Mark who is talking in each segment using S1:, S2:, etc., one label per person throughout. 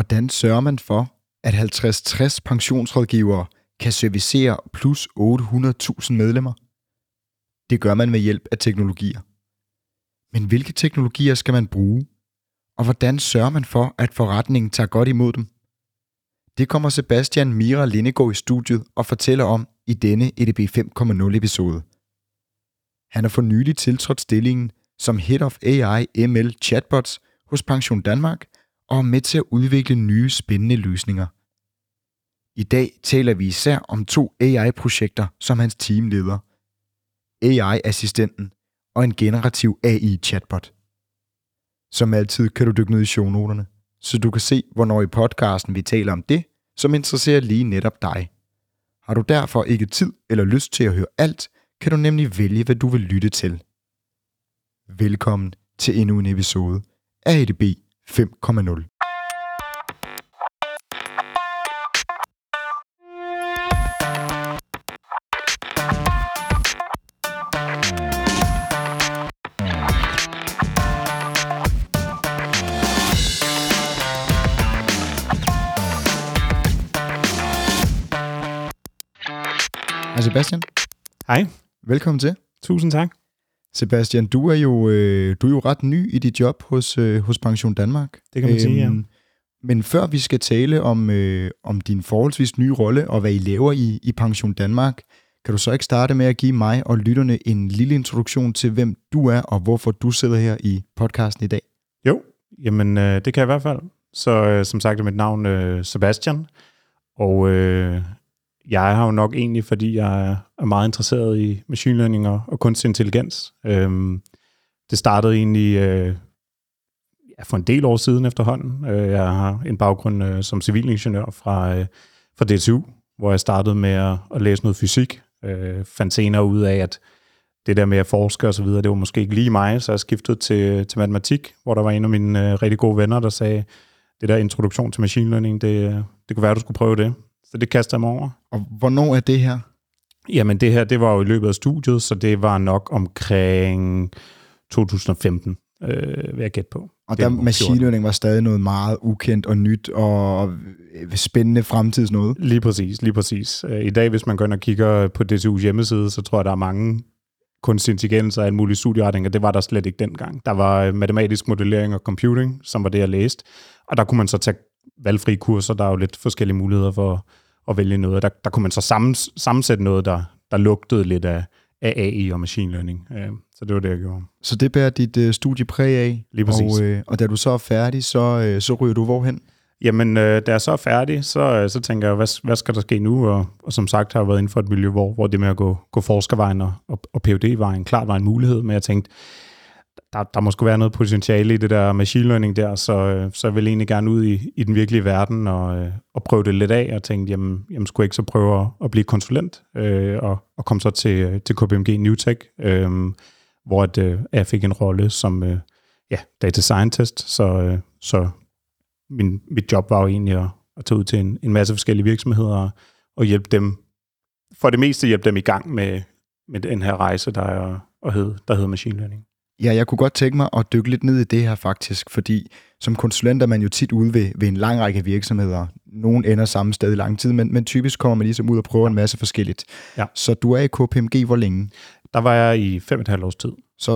S1: Hvordan sørger man for, at 50-60 pensionsrådgivere kan servicere plus 800.000 medlemmer? Det gør man med hjælp af teknologier. Men hvilke teknologier skal man bruge? Og hvordan sørger man for, at forretningen tager godt imod dem? Det kommer Sebastian Mira Lindegård i studiet og fortæller om i denne EDB 5.0 episode. Han har for nylig tiltrådt stillingen som Head of AI ML Chatbots hos Pension Danmark og er med til at udvikle nye spændende løsninger. I dag taler vi især om to AI-projekter, som hans team leder. AI-assistenten og en generativ AI-chatbot. Som altid kan du dykke ned i shownoterne, så du kan se, hvornår i podcasten vi taler om det, som interesserer lige netop dig. Har du derfor ikke tid eller lyst til at høre alt, kan du nemlig vælge, hvad du vil lytte til. Velkommen til endnu en episode af ADB 5.0. Hej Sebastian.
S2: Hej,
S1: Velkommen til.
S2: tusind tak.
S1: Sebastian, du er jo, øh, du er jo ret ny i dit job hos, øh, hos Pension Danmark.
S2: Det kan man sige, ja.
S1: Men før vi skal tale om, øh, om din forholdsvis nye rolle og hvad I laver i, i Pension Danmark, kan du så ikke starte med at give mig og lytterne en lille introduktion til, hvem du er og hvorfor du sidder her i podcasten i dag?
S2: Jo, jamen øh, det kan jeg i hvert fald. Så øh, som sagt er mit navn øh, Sebastian, og øh, jeg har jo nok egentlig, fordi jeg er meget interesseret i machine learning og, og kunstig intelligens. Øhm, det startede egentlig øh, ja, for en del år siden efterhånden. Øh, jeg har en baggrund øh, som civilingeniør fra, øh, fra DTU, hvor jeg startede med at, at læse noget fysik. Øh, fandt senere ud af, at det der med at forske og så videre, det var måske ikke lige mig, så jeg skiftede til, til matematik, hvor der var en af mine øh, rigtig gode venner, der sagde, det der introduktion til machine learning, det, øh, det kunne være, du skulle prøve det. Så det kastede jeg mig over.
S1: Og hvornår er det her?
S2: Jamen det her, det var jo i løbet af studiet, så det var nok omkring 2015, øh, vil jeg gætte på.
S1: Og der
S2: 15,
S1: machine
S2: 14.
S1: learning var stadig noget meget ukendt og nyt og øh, spændende fremtids noget.
S2: Lige præcis, lige præcis. Øh, I dag, hvis man går ind og kigger på DTU's hjemmeside, så tror jeg, der er mange kunstig intelligens og alle mulige studieretninger. Det var der slet ikke dengang. Der var øh, matematisk modellering og computing, som var det, jeg læste. Og der kunne man så tage valgfri kurser. Der er jo lidt forskellige muligheder for at vælge noget. Der, der kunne man så sammens, sammensætte noget, der, der lugtede lidt af, af AI og machine learning. Så det var det, jeg gjorde.
S1: Så det bærer dit øh, studie præg af.
S2: Lige præcis.
S1: Og, øh, og da du så er færdig, så, øh, så ryger du hvorhen?
S2: Jamen, øh, da jeg så er færdig, så, øh, så tænker jeg, hvad, hvad skal der ske nu? Og, og som sagt har jeg været inden for et miljø, hvor, hvor det med at gå, gå forskervejen og, og, og PhD-vejen klart var en mulighed, men jeg tænkte, der, der må sgu være noget potentiale i det der machine learning der, så, øh, så jeg ville egentlig gerne ud i, i den virkelige verden og, øh, og prøve det lidt af, og tænkte, jamen, jamen skulle jeg ikke så prøve at, at blive konsulent, øh, og, og komme så til, øh, til KPMG Newtech, øh, hvor at, øh, jeg fik en rolle som øh, ja, data scientist, så, øh, så min, mit job var jo egentlig at, at tage ud til en, en masse forskellige virksomheder og, og hjælpe dem, for det meste hjælpe dem i gang med, med den her rejse, der, er, og hed, der hedder machine learning.
S1: Ja, jeg kunne godt tænke mig at dykke lidt ned i det her faktisk, fordi som konsulent er man jo tit ude ved, ved en lang række virksomheder. Nogle ender samme sted i lang tid, men, men typisk kommer man ligesom ud og prøver en masse forskelligt.
S2: Ja.
S1: Så du er i KPMG hvor længe?
S2: Der var jeg i fem og et halvt års tid.
S1: Så,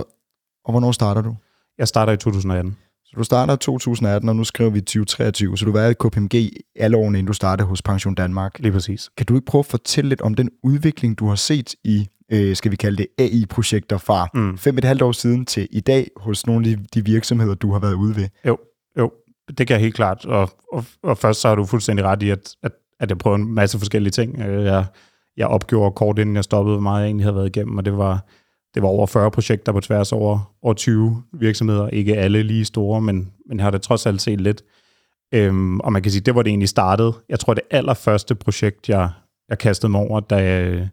S1: og hvornår starter du?
S2: Jeg starter i 2018.
S1: Så du starter i 2018, og nu skriver vi 2023, så du har været i KPMG alle årene, inden du startede hos Pension Danmark.
S2: Lige præcis.
S1: Kan du ikke prøve at fortælle lidt om den udvikling, du har set i, øh, skal vi kalde det AI-projekter fra
S2: Mm.
S1: fem og et halvt år siden til i dag hos nogle af de, de virksomheder, du har været ude ved?
S2: Jo, jo, det kan jeg helt klart. Og, og, og først så har du fuldstændig ret i, at, at, at jeg prøver en masse forskellige ting. Øh, Jeg, jeg opgjorde kort inden jeg stoppede, hvor meget jeg egentlig havde været igennem, og det var, det var over 40 projekter på tværs over, over 20 virksomheder. Ikke alle lige store, men, men jeg har da trods alt set lidt. Øhm, og man kan sige, det var det egentlig startede. Jeg tror, det allerførste projekt, jeg, jeg kastede mig over, da jeg,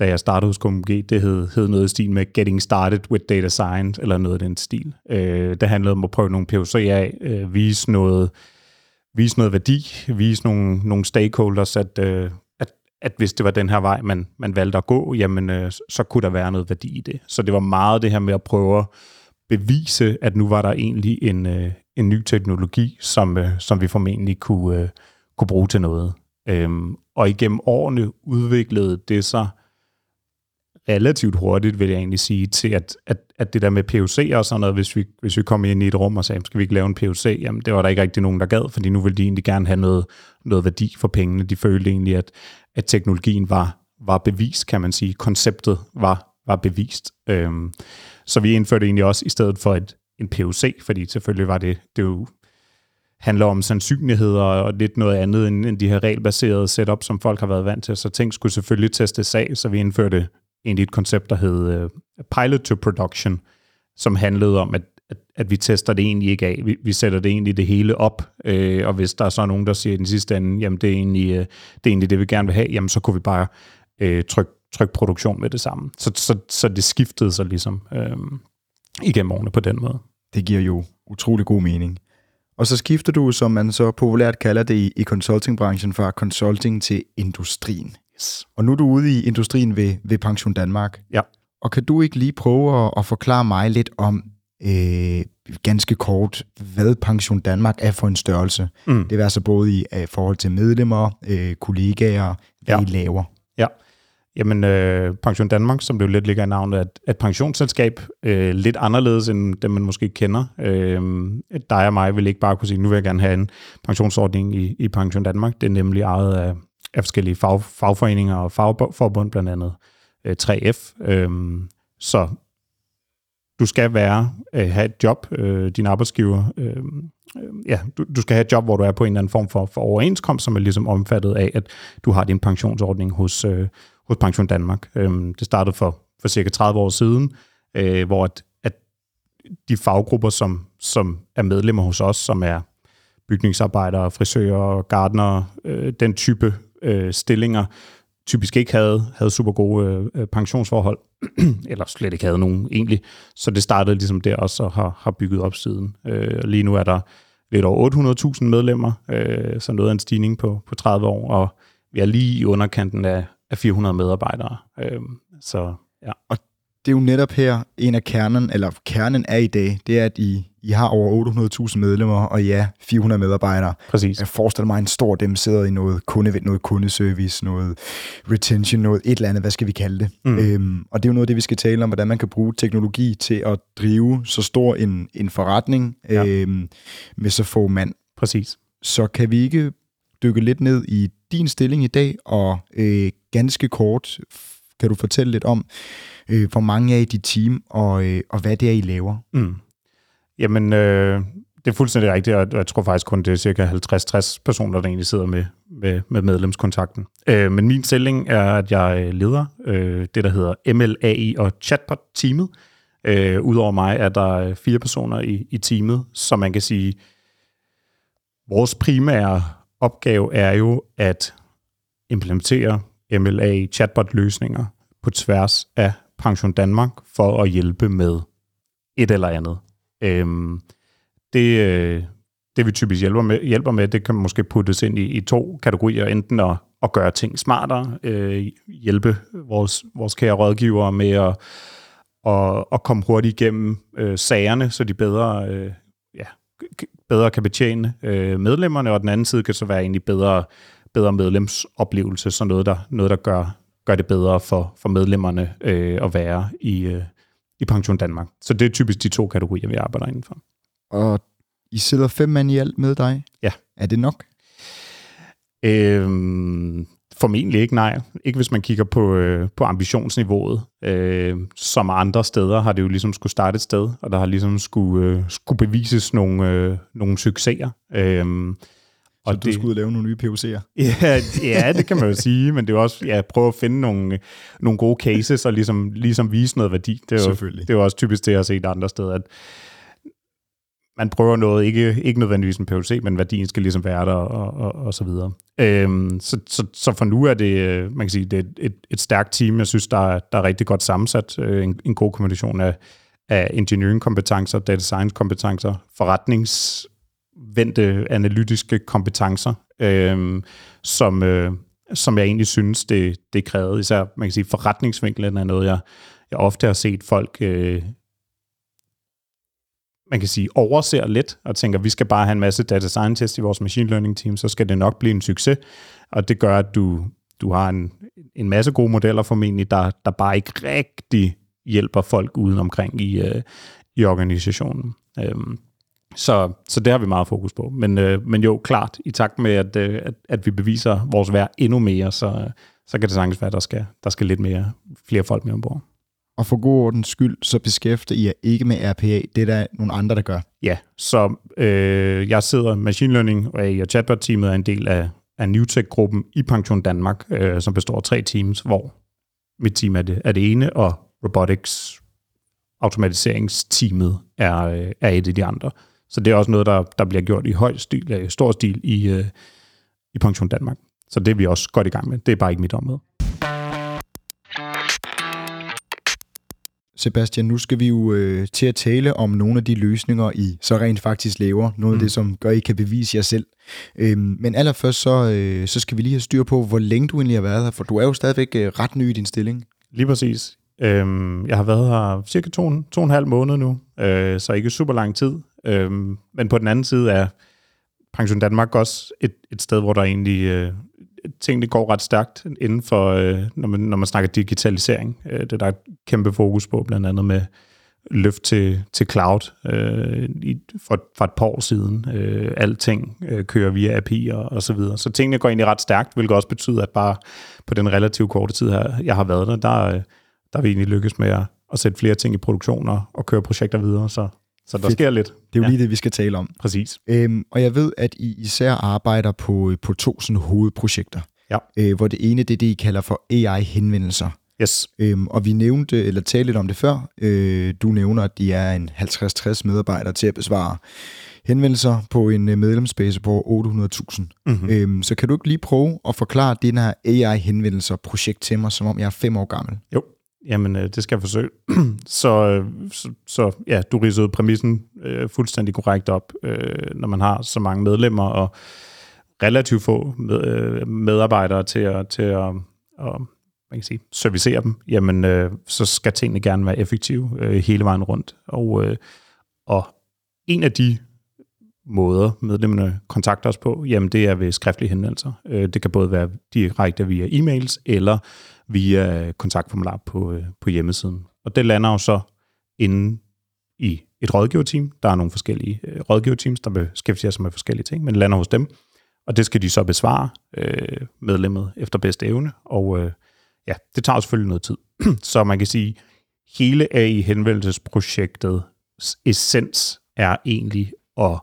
S2: da jeg startede hos KMG, det hed, hed noget i stil med Getting Started with Data Science, eller noget af den stil. Øh, det handlede om at prøve nogle POC'er af, øh, vise noget, vise noget værdi, vise nogle, nogle stakeholders, at, øh, at, at hvis det var den her vej, man, man valgte at gå, jamen øh, så kunne der være noget værdi i det. Så det var meget det her med at prøve at bevise, at nu var der egentlig en, øh, en ny teknologi, som, øh, som vi formentlig kunne, øh, kunne bruge til noget. Øhm, og igennem årene udviklede det sig relativt hurtigt, vil jeg egentlig sige, til at, at, at det der med POC og sådan noget, hvis vi, hvis vi kom ind i et rum og sagde, skal vi ikke lave en POC, Jamen, det var der ikke rigtig nogen, der gad, fordi nu ville de egentlig gerne have noget, noget værdi for pengene. De følte egentlig, at, at teknologien var, var bevist, kan man sige. Konceptet var, var bevist. Øhm, så vi indførte egentlig også, i stedet for et, en POC, fordi selvfølgelig var det, det jo handler om sandsynligheder og lidt noget andet end, end de her regelbaserede setup, som folk har været vant til. Så ting skulle selvfølgelig testes af, så vi indførte egentlig et koncept, der hed øh, Pilot to Production, som handlede om, at, at, at vi tester det egentlig ikke af. Vi, vi sætter det egentlig det hele op, øh, og hvis der er så nogen, der siger i den sidste ende, jamen det er egentlig, øh, det, er egentlig det, vi gerne vil have, jamen så kunne vi bare øh, trykke tryk produktion med det samme. Så, så, så det skiftede sig ligesom øh, igennem årene på den måde.
S1: Det giver jo utrolig god mening. Og så skifter du, som man så populært kalder det i, i consultingbranchen, fra consulting til industrien.
S2: Yes.
S1: Og nu er du ude i industrien ved, ved Pension Danmark.
S2: Ja.
S1: Og kan du ikke lige prøve at, at forklare mig lidt om, øh, ganske kort, hvad Pension Danmark er for en størrelse?
S2: Mm.
S1: Det vil altså både i uh, forhold til medlemmer, øh, kollegaer, hvad
S2: Ja.
S1: I laver.
S2: Ja. Jamen, øh, Pension Danmark, som det jo lidt ligger i navnet, er et, et pensionsselskab, øh, lidt anderledes end dem, man måske kender. Øh, dig og mig vil ikke bare kunne sige, nu vil jeg gerne have en pensionsordning i, i Pension Danmark. Det er nemlig ejet af, af forskellige fag, fagforeninger og fagforbund, blandt andet øh, 3F. Øh, så du skal være, øh, have et job, øh, din arbejdsgiver, øh, øh, ja, du, du skal have et job, hvor du er på en eller anden form for, for overenskomst, som er ligesom omfattet af, at du har din pensionsordning hos, øh, hos Pension Danmark. Øhm, det startede for, for cirka 30 år siden, øh, hvor at, at de faggrupper, som, som er medlemmer hos os, som er bygningsarbejdere, frisører, gardnere, øh, den type øh, stillinger, typisk ikke havde, havde super gode øh, pensionsforhold, eller slet ikke havde nogen egentlig. Så det startede ligesom der også og har, har bygget op siden. Øh, lige nu er der lidt over 800.000 medlemmer, øh, så noget af en stigning på, på 30 år, og vi er lige i underkanten af, af 400 medarbejdere. Øh, så ja.
S1: Og det er jo netop her en af kernen, eller kernen er i dag, det er, at I, I har over 800.000 medlemmer, og ja, 400 medarbejdere.
S2: Præcis.
S1: Jeg forestiller mig, en stor dem sidder i noget, kunde, noget kundeservice, noget retention, noget et eller andet, hvad skal vi kalde det?
S2: Mm.
S1: Øhm, og det er jo noget af det, vi skal tale om, hvordan man kan bruge teknologi til at drive så stor en, en forretning
S2: Ja.
S1: øhm, med så få mand.
S2: Præcis.
S1: Så kan vi ikke dykke lidt ned i din stilling i dag, og øh, ganske kort kan du fortælle lidt om, øh, hvor mange er i dit team, og, øh, og hvad det er, I laver?
S2: Mm. Jamen, øh, det er fuldstændig rigtigt, og jeg tror faktisk kun, det er cirka 50-60 personer, der egentlig sidder med, med, med medlemskontakten. Øh, men min stilling er, at jeg leder øh, det, der hedder MLAI og Chatbot-teamet. Øh, Udover mig er der øh, fire personer i, i teamet, så man kan sige, vores primære opgave er jo at implementere MLA chatbot-løsninger på tværs af Pension Danmark for at hjælpe med et eller andet. Øhm, det, øh, det vi typisk hjælper med, hjælper med, det kan måske puttes ind i, i to kategorier. Enten at, at gøre ting smartere, øh, hjælpe vores, vores kære rådgivere med at, at, at komme hurtigt igennem øh, sagerne, så de bedre, øh, ja, bedre kan betjene øh, medlemmerne, og den anden side kan så være egentlig bedre, bedre medlemsoplevelse, så noget, der, noget, der gør, gør det bedre for, for medlemmerne øh, at være i, øh, i Pension Danmark. Så det er typisk de to kategorier, vi arbejder indenfor.
S1: Og I sidder fem mand i alt med dig?
S2: Ja.
S1: Er det nok?
S2: Øhm, formentlig ikke, nej. Ikke hvis man kigger på, øh, på ambitionsniveauet. Øh, som andre steder har det jo ligesom skulle starte et sted, og der har ligesom skulle, øh, skulle bevises nogle, øh, nogle succeser. Øhm,
S1: Så du skulle ud og lave nogle nye PUC'er?
S2: Ja, ja, det kan man jo sige, men det er også ja, prøve at finde nogle, nogle gode cases og ligesom, ligesom vise noget værdi. Det er, jo, det er jo også typisk det, jeg har set andre steder, at man prøver noget, ikke, ikke nødvendigvis en PUC, men værdien skal ligesom være der og, og, og så videre. Øhm, så, så, så for nu er det, øh, man kan sige, det er et, et, stærkt team. Jeg synes, der er, der er rigtig godt sammensat. Øh, En, en god kombination af, af engineering-kompetencer, data science-kompetencer, forretningsvendte analytiske kompetencer, øh, som, øh, som jeg egentlig synes, det, det krævede. Især, man kan sige, forretningsvinklen er noget, jeg, jeg ofte har set folk øh, man kan sige, overser lidt og tænker, vi skal bare have en masse data scientist i vores machine learning team, så skal det nok blive en succes. Og det gør, at du, du har en, en masse gode modeller formentlig, der, der bare ikke rigtig hjælper folk uden omkring i, øh, i organisationen. Øhm, så, så det har vi meget fokus på. Men, øh, men jo, klart, i takt med, at, øh, at, at vi beviser vores værd endnu mere, så, så kan det sagtens være, at der skal, der skal lidt mere, flere folk med ombord.
S1: Og for god ordens skyld, så beskæftiger I jer ikke med RPA. Det er der nogle andre, der gør.
S2: Ja, så øh, jeg sidder machine learning, og jeg chatbot-teamet er en del af, af Newtech-gruppen i Pension Danmark, øh, som består af tre teams, hvor mit team er det, er det ene, og robotics automatiseringsteamet er, øh, er et af de andre. Så det er også noget, der, der bliver gjort i høj stil, øh, stor stil i, øh, i Pension Danmark. Så det er vi også godt i gang med. Det er bare ikke mit område.
S1: Sebastian, nu skal vi jo øh, til at tale om nogle af de løsninger, I så rent faktisk laver. Noget mm. af det, som gør, at I kan bevise jer selv. Øhm, men allerførst så, øh, så skal vi lige have styr på, hvor længe du egentlig har været her, for du er jo stadigvæk øh, ret ny i din stilling.
S2: Lige præcis. Øhm, jeg har været her cirka to, to og en halv måned nu, øh, så ikke super lang tid. Øhm, men på den anden side er Pension Danmark også et, et sted, hvor der egentlig øh, tingene går ret stærkt inden for, øh, når, man, når man snakker digitalisering. Øh, det er der et kæmpe fokus på, blandt andet med løft til, til cloud øh, i, for, for et par år siden. Øh, alting øh, kører via API og, og så videre. Så tingene går egentlig ret stærkt, hvilket også betyder, at bare på den relativt korte tid, her, jeg har været der, der, øh, der har vi egentlig lykkes med at, at sætte flere ting i produktion og, og køre projekter videre. Så så der Fedt. sker lidt.
S1: Det er jo ja. lige det, vi skal tale om.
S2: Præcis.
S1: Øhm, og jeg ved, at I især arbejder på, på to sådan hovedprojekter.
S2: Ja.
S1: Øh, hvor det ene, det er det, I kalder for AI-henvendelser.
S2: Yes.
S1: Øhm, og vi nævnte, eller talte lidt om det før. Øh, du nævner, at de er en 50-60 medarbejdere til at besvare henvendelser på en øh, medlemsbase på 800.000. Mm-hmm. Øhm, så kan du ikke lige prøve at forklare den her AI-henvendelser-projekt til mig, som om jeg er fem år gammel?
S2: Jo, Jamen, øh, det skal jeg forsøge. så, øh, så, så ja, du ridsede præmissen øh, fuldstændig korrekt op, øh, når man har så mange medlemmer og relativt få med, øh, medarbejdere til at, til at og, man kan sige, servicere dem, jamen øh, så skal tingene gerne være effektive øh, hele vejen rundt. Og, øh, og en af de måder, medlemmerne kontakter os på, jamen det er ved skriftlige henvendelser. Øh, det kan både være direkte via e-mails, eller via kontaktformular på, øh, på hjemmesiden. Og det lander jo så inde i et rådgiverteam. Der er nogle forskellige øh, rådgiverteams, der beskæftiger sig med forskellige ting, men det lander hos dem. Og det skal de så besvare øh, medlemmet efter bedste evne. Og øh, ja, det tager selvfølgelig noget tid. så man kan sige, hele AI-henvendelsesprojektet essens er egentlig at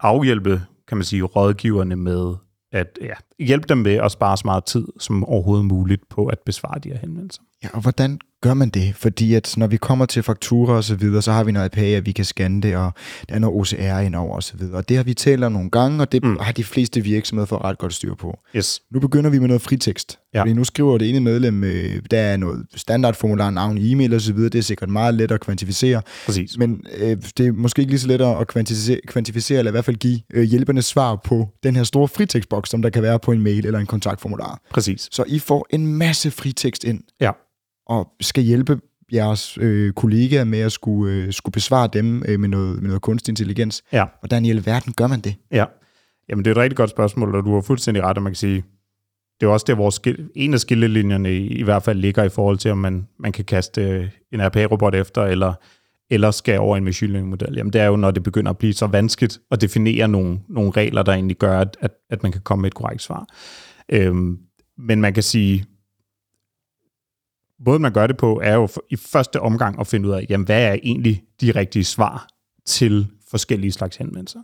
S2: afhjælpe, kan man sige, rådgiverne med at ja, hjælpe dem med at spare så meget tid som overhovedet muligt på at besvare de her henvendelser.
S1: Ja, og hvordan gør man det? Fordi at når vi kommer til fakturer og så videre, så har vi noget API, at vi kan scanne det, og der er noget OCR indover og så videre. Og det har vi talt om nogle gange, og det mm. har de fleste virksomheder fået ret godt styr på.
S2: Yes.
S1: Nu begynder vi med noget fritekst. Ja. Fordi nu skriver det ene medlem, øh, der er noget standardformular, navn, e-mail og så videre. Det er sikkert meget let at kvantificere.
S2: Præcis.
S1: Men øh, det er måske ikke lige så let at kvantificere, kvantificere eller i hvert fald give øh, hjælpende svar på den her store fritekstboks, som der kan være på en mail eller en kontaktformular.
S2: Præcis.
S1: Så I får en masse fritekst ind.
S2: Ja
S1: og skal hjælpe jeres øh, kollegaer med at skulle, øh, skulle besvare dem øh, med, noget, med noget kunstig intelligens.
S2: Ja.
S1: Hvordan i alverden gør man det?
S2: Ja, Jamen, det er et rigtig godt spørgsmål, og du har fuldstændig ret, at man kan sige, det er også der, hvor en af skillelinjerne i, i hvert fald ligger i forhold til, om man, man kan kaste øh, en RPA-robot efter, eller, eller skal over en machine learning-model. Jamen, det er jo, når det begynder at blive så vanskeligt at definere nogle, nogle regler, der egentlig gør, at, at, at man kan komme med et korrekt svar. Øhm, men man kan sige, måden man gør det på, er jo i første omgang at finde ud af, jamen, hvad er egentlig de rigtige svar til forskellige slags henvendelser.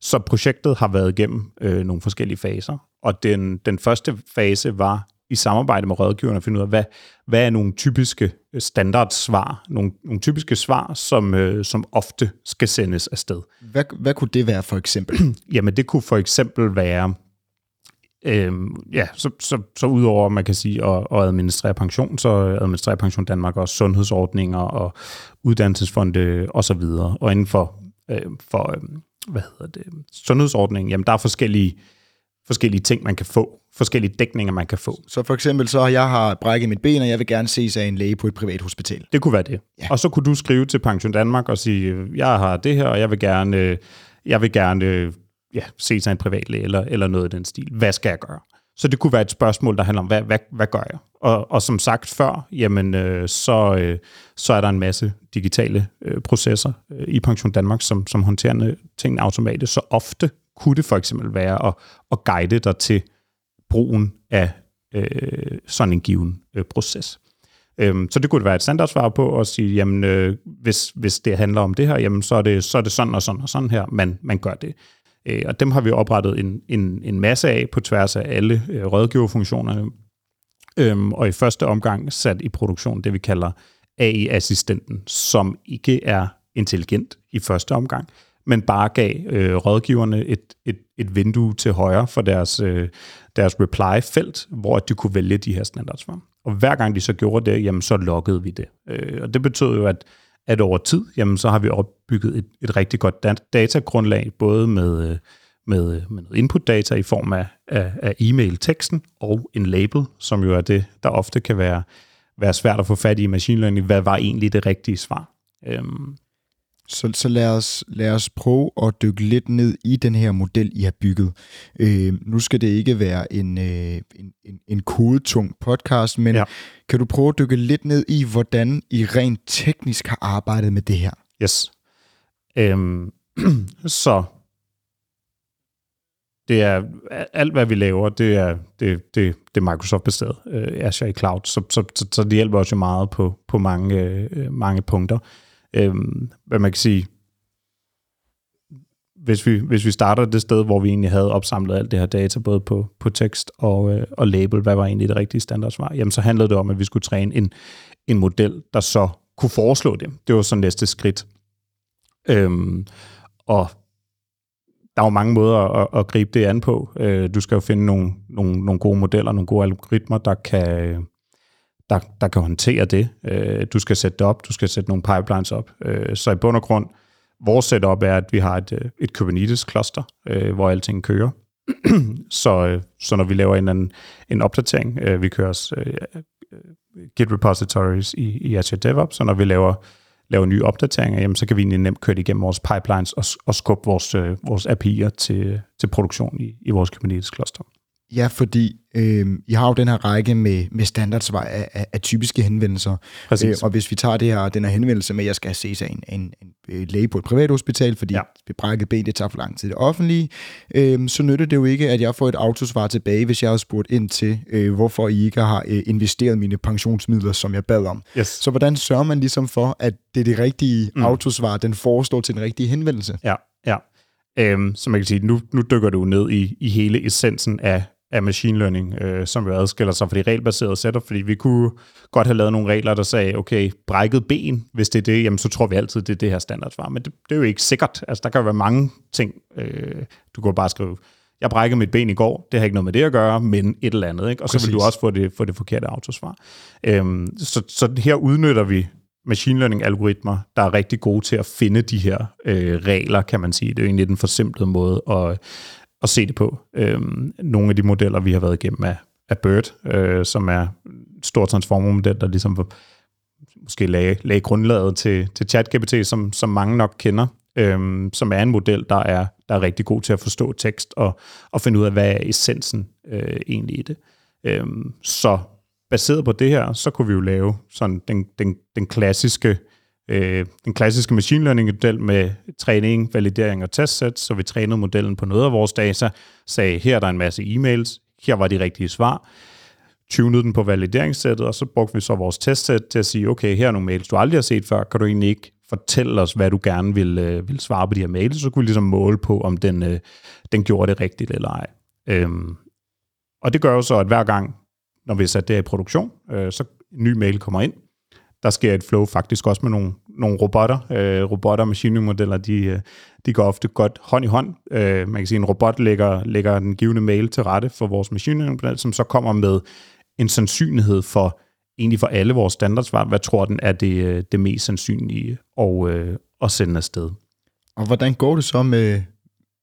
S2: Så projektet har været igennem øh, nogle forskellige faser, og den, den første fase var i samarbejde med rådgiverne at finde ud af, hvad, hvad er nogle typiske øh, standardsvar, nogle, nogle typiske svar, som, øh, som ofte skal sendes afsted.
S1: Hvad, hvad kunne det være for eksempel?
S2: Jamen det kunne for eksempel være, Øhm, ja, så, så, så udover, man kan sige, at, at administrere pension, så administrerer Pension Danmark også sundhedsordninger og uddannelsesfonde osv. Og, så og inden for, øh, for øh, hvad hedder det, sundhedsordningen, jamen der er forskellige forskellige ting, man kan få, forskellige dækninger, man kan få.
S1: Så for eksempel så jeg har brækket mit ben, og jeg vil gerne ses af en læge på et privat hospital.
S2: Det kunne være det. Ja. Og så kunne du skrive til Pension Danmark og sige, jeg har det her, og jeg vil gerne, jeg vil gerne ja, se sig en privatlæge eller, eller noget i den stil. Hvad skal jeg gøre? Så det kunne være et spørgsmål, der handler om, hvad, hvad, hvad gør jeg? Og, og som sagt før, jamen, øh, så, øh, så er der en masse digitale øh, processer øh, i Pension Danmark, som, som håndterer tingene automatisk. Så ofte kunne det for eksempel være at, at guide dig til brugen af øh, sådan en given øh, proces. Øhm, så det kunne være et standardsvar på at sige, jamen, øh, hvis, hvis det handler om det her, jamen, så, er det, så er det sådan og sådan og sådan her, man, man gør det. Øh, og dem har vi oprettet en, en, en masse af på tværs af alle øh, rådgiverfunktionerne, øhm, og i første omgang sat i produktion det, vi kalder AI-assistenten, som ikke er intelligent i første omgang, men bare gav øh, rådgiverne et, et, et vindue til højre for deres, øh, deres reply-felt, hvor de kunne vælge de her standardsvar. Og hver gang de så gjorde det, jamen så loggede vi det. Øh, og det betød jo, at, at over tid, jamen så har vi opbygget et, et rigtig godt datagrundlag, både med, øh, med, øh, med noget input-data i form af, af, af e-mail-teksten og en label, som jo er det, der ofte kan være, være svært at få fat i i machine learning. Hvad var egentlig det rigtige svar? Øhm,
S1: så, så lad, os, lad os prøve at dykke lidt ned i den her model, I har bygget. Øh, nu skal det ikke være en, øh, en, en, en kodetung podcast, men ja. kan du prøve at dykke lidt ned i, hvordan I rent teknisk har arbejdet med det her?
S2: Yes. Øhm, så det er alt, hvad vi laver, det er, det, det, det er Microsoft-baseret, øh, Azure i Cloud, så, så, så, så det hjælper os jo meget på, på mange, øh, mange punkter. Øhm, hvad man kan sige, hvis vi, hvis vi starter det sted, hvor vi egentlig havde opsamlet alt det her data, både på, på tekst og, øh, og label, hvad var egentlig det rigtige standardsvar, jamen så handlede det om, at vi skulle træne en, en model, der så kunne foreslå det. Det var så næste skridt. Øhm, og der er jo mange måder at, at gribe det an på. Øh, du skal jo finde nogle, nogle, nogle gode modeller, nogle gode algoritmer, der kan, der, der kan håndtere det. Øh, du skal sætte det op, du skal sætte nogle pipelines op. Øh, så i bund og grund, vores setup er, at vi har et, øh, et Kubernetes-cluster, øh, hvor alting kører. så, øh, så når vi laver en, en, en opdatering, øh, vi kører også øh, øh, Git repositories i, i Azure DevOps, så når vi laver, laver nye opdateringer, jamen, så kan vi egentlig nemt køre det igennem vores pipelines og, og skubbe vores, øh, vores API'er til, til produktion i, i vores Kubernetes-cluster.
S1: Ja, fordi øh, I har jo den her række med, med standardsvar af, af, af typiske henvendelser. Præcis. Øh, og hvis vi tager det her, den her henvendelse med, at jeg skal se sig en, en, en, en læge på et privat hospital, fordi ja. brækket ben, det tager for lang tid det offentlige, øh, så nytter det jo ikke, at jeg får et autosvar tilbage, hvis jeg har spurgt ind til, øh, hvorfor I ikke har øh, investeret mine pensionsmidler, som jeg bad om.
S2: Yes.
S1: Så hvordan sørger man ligesom for, at det er det rigtige mm. autosvar, den forestår til den rigtige henvendelse?
S2: Ja, ja. Øhm, så man kan sige, nu, nu dykker du ned i, i hele essensen af, af machine learning, øh, som jo adskiller sig fra de regelbaserede setup, fordi vi kunne godt have lavet nogle regler, der sagde, okay, brækket ben, hvis det er det, jamen så tror vi altid, det er det her standardsvar. Men det, det er jo ikke sikkert. Altså, der kan jo være mange ting. Øh, du kan bare skrive, jeg brækkede mit ben i går, det har ikke noget med det at gøre, men et eller andet. Ikke? Og så Præcis. vil du også få det, få det forkerte autosvar. Øhm, så, så her udnytter vi machine learning-algoritmer, der er rigtig gode til at finde de her øh, regler, kan man sige. Det er jo egentlig den forsimplede måde at, at se det på. Øhm, nogle af de modeller, vi har været igennem, er, af BERT, øh, som er en stor transformer-model, der ligesom måske lagde, lagde grundlaget til, til ChatGPT, som, som mange nok kender, øhm, som er en model, der er, der er rigtig god til at forstå tekst og, og finde ud af, hvad er essensen øh, egentlig i det. Øhm, så baseret på det her, så kunne vi jo lave sådan den, den, den klassiske øh, Øh, den klassiske machine learning model med træning, validering og testsæt, så vi trænede modellen på noget af vores data, sagde, her er der en masse e-mails, her var de rigtige svar, tunede den på valideringssættet, og så brugte vi så vores testsæt til at sige, okay, her er nogle mails, du aldrig har set før, kan du egentlig ikke fortælle os, hvad du gerne vil, øh, vil svare på de her mails, så kunne vi ligesom måle på, om den, øh, den gjorde det rigtigt eller ej. Øhm, og det gør jo så, at hver gang, når vi har sat det i produktion, øh, så en ny mail kommer ind, der sker et flow faktisk også med nogle, nogle robotter. Øh, robotter og machine modeller, de, øh, de går ofte godt hånd i hånd. Øh, man kan sige, en robot lægger, lægger den givende mail til rette for vores machine model, som så kommer med en sandsynlighed for egentlig for alle vores standardsvar. Hvad tror den er det, øh, det mest sandsynlige at, øh, at sende afsted?
S1: Og hvordan går det så med,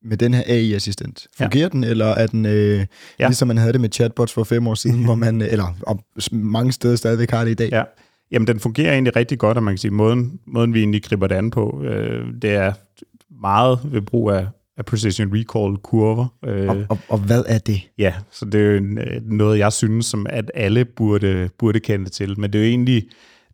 S1: med den her AI-assistent. Fungerer ja. den, eller er den øh, ja. ligesom man havde det med chatbots for fem år siden, hvor man, eller og mange steder stadigvæk har det i dag?
S2: Ja. Jamen, den fungerer egentlig rigtig godt, og man kan sige, måden, måden vi egentlig griber det an på, øh, det er meget ved brug af, af precision recall kurver.
S1: Øh, og, og, og hvad er det?
S2: Ja, så det er jo noget, jeg synes, som at alle burde, burde kende til, men det er jo egentlig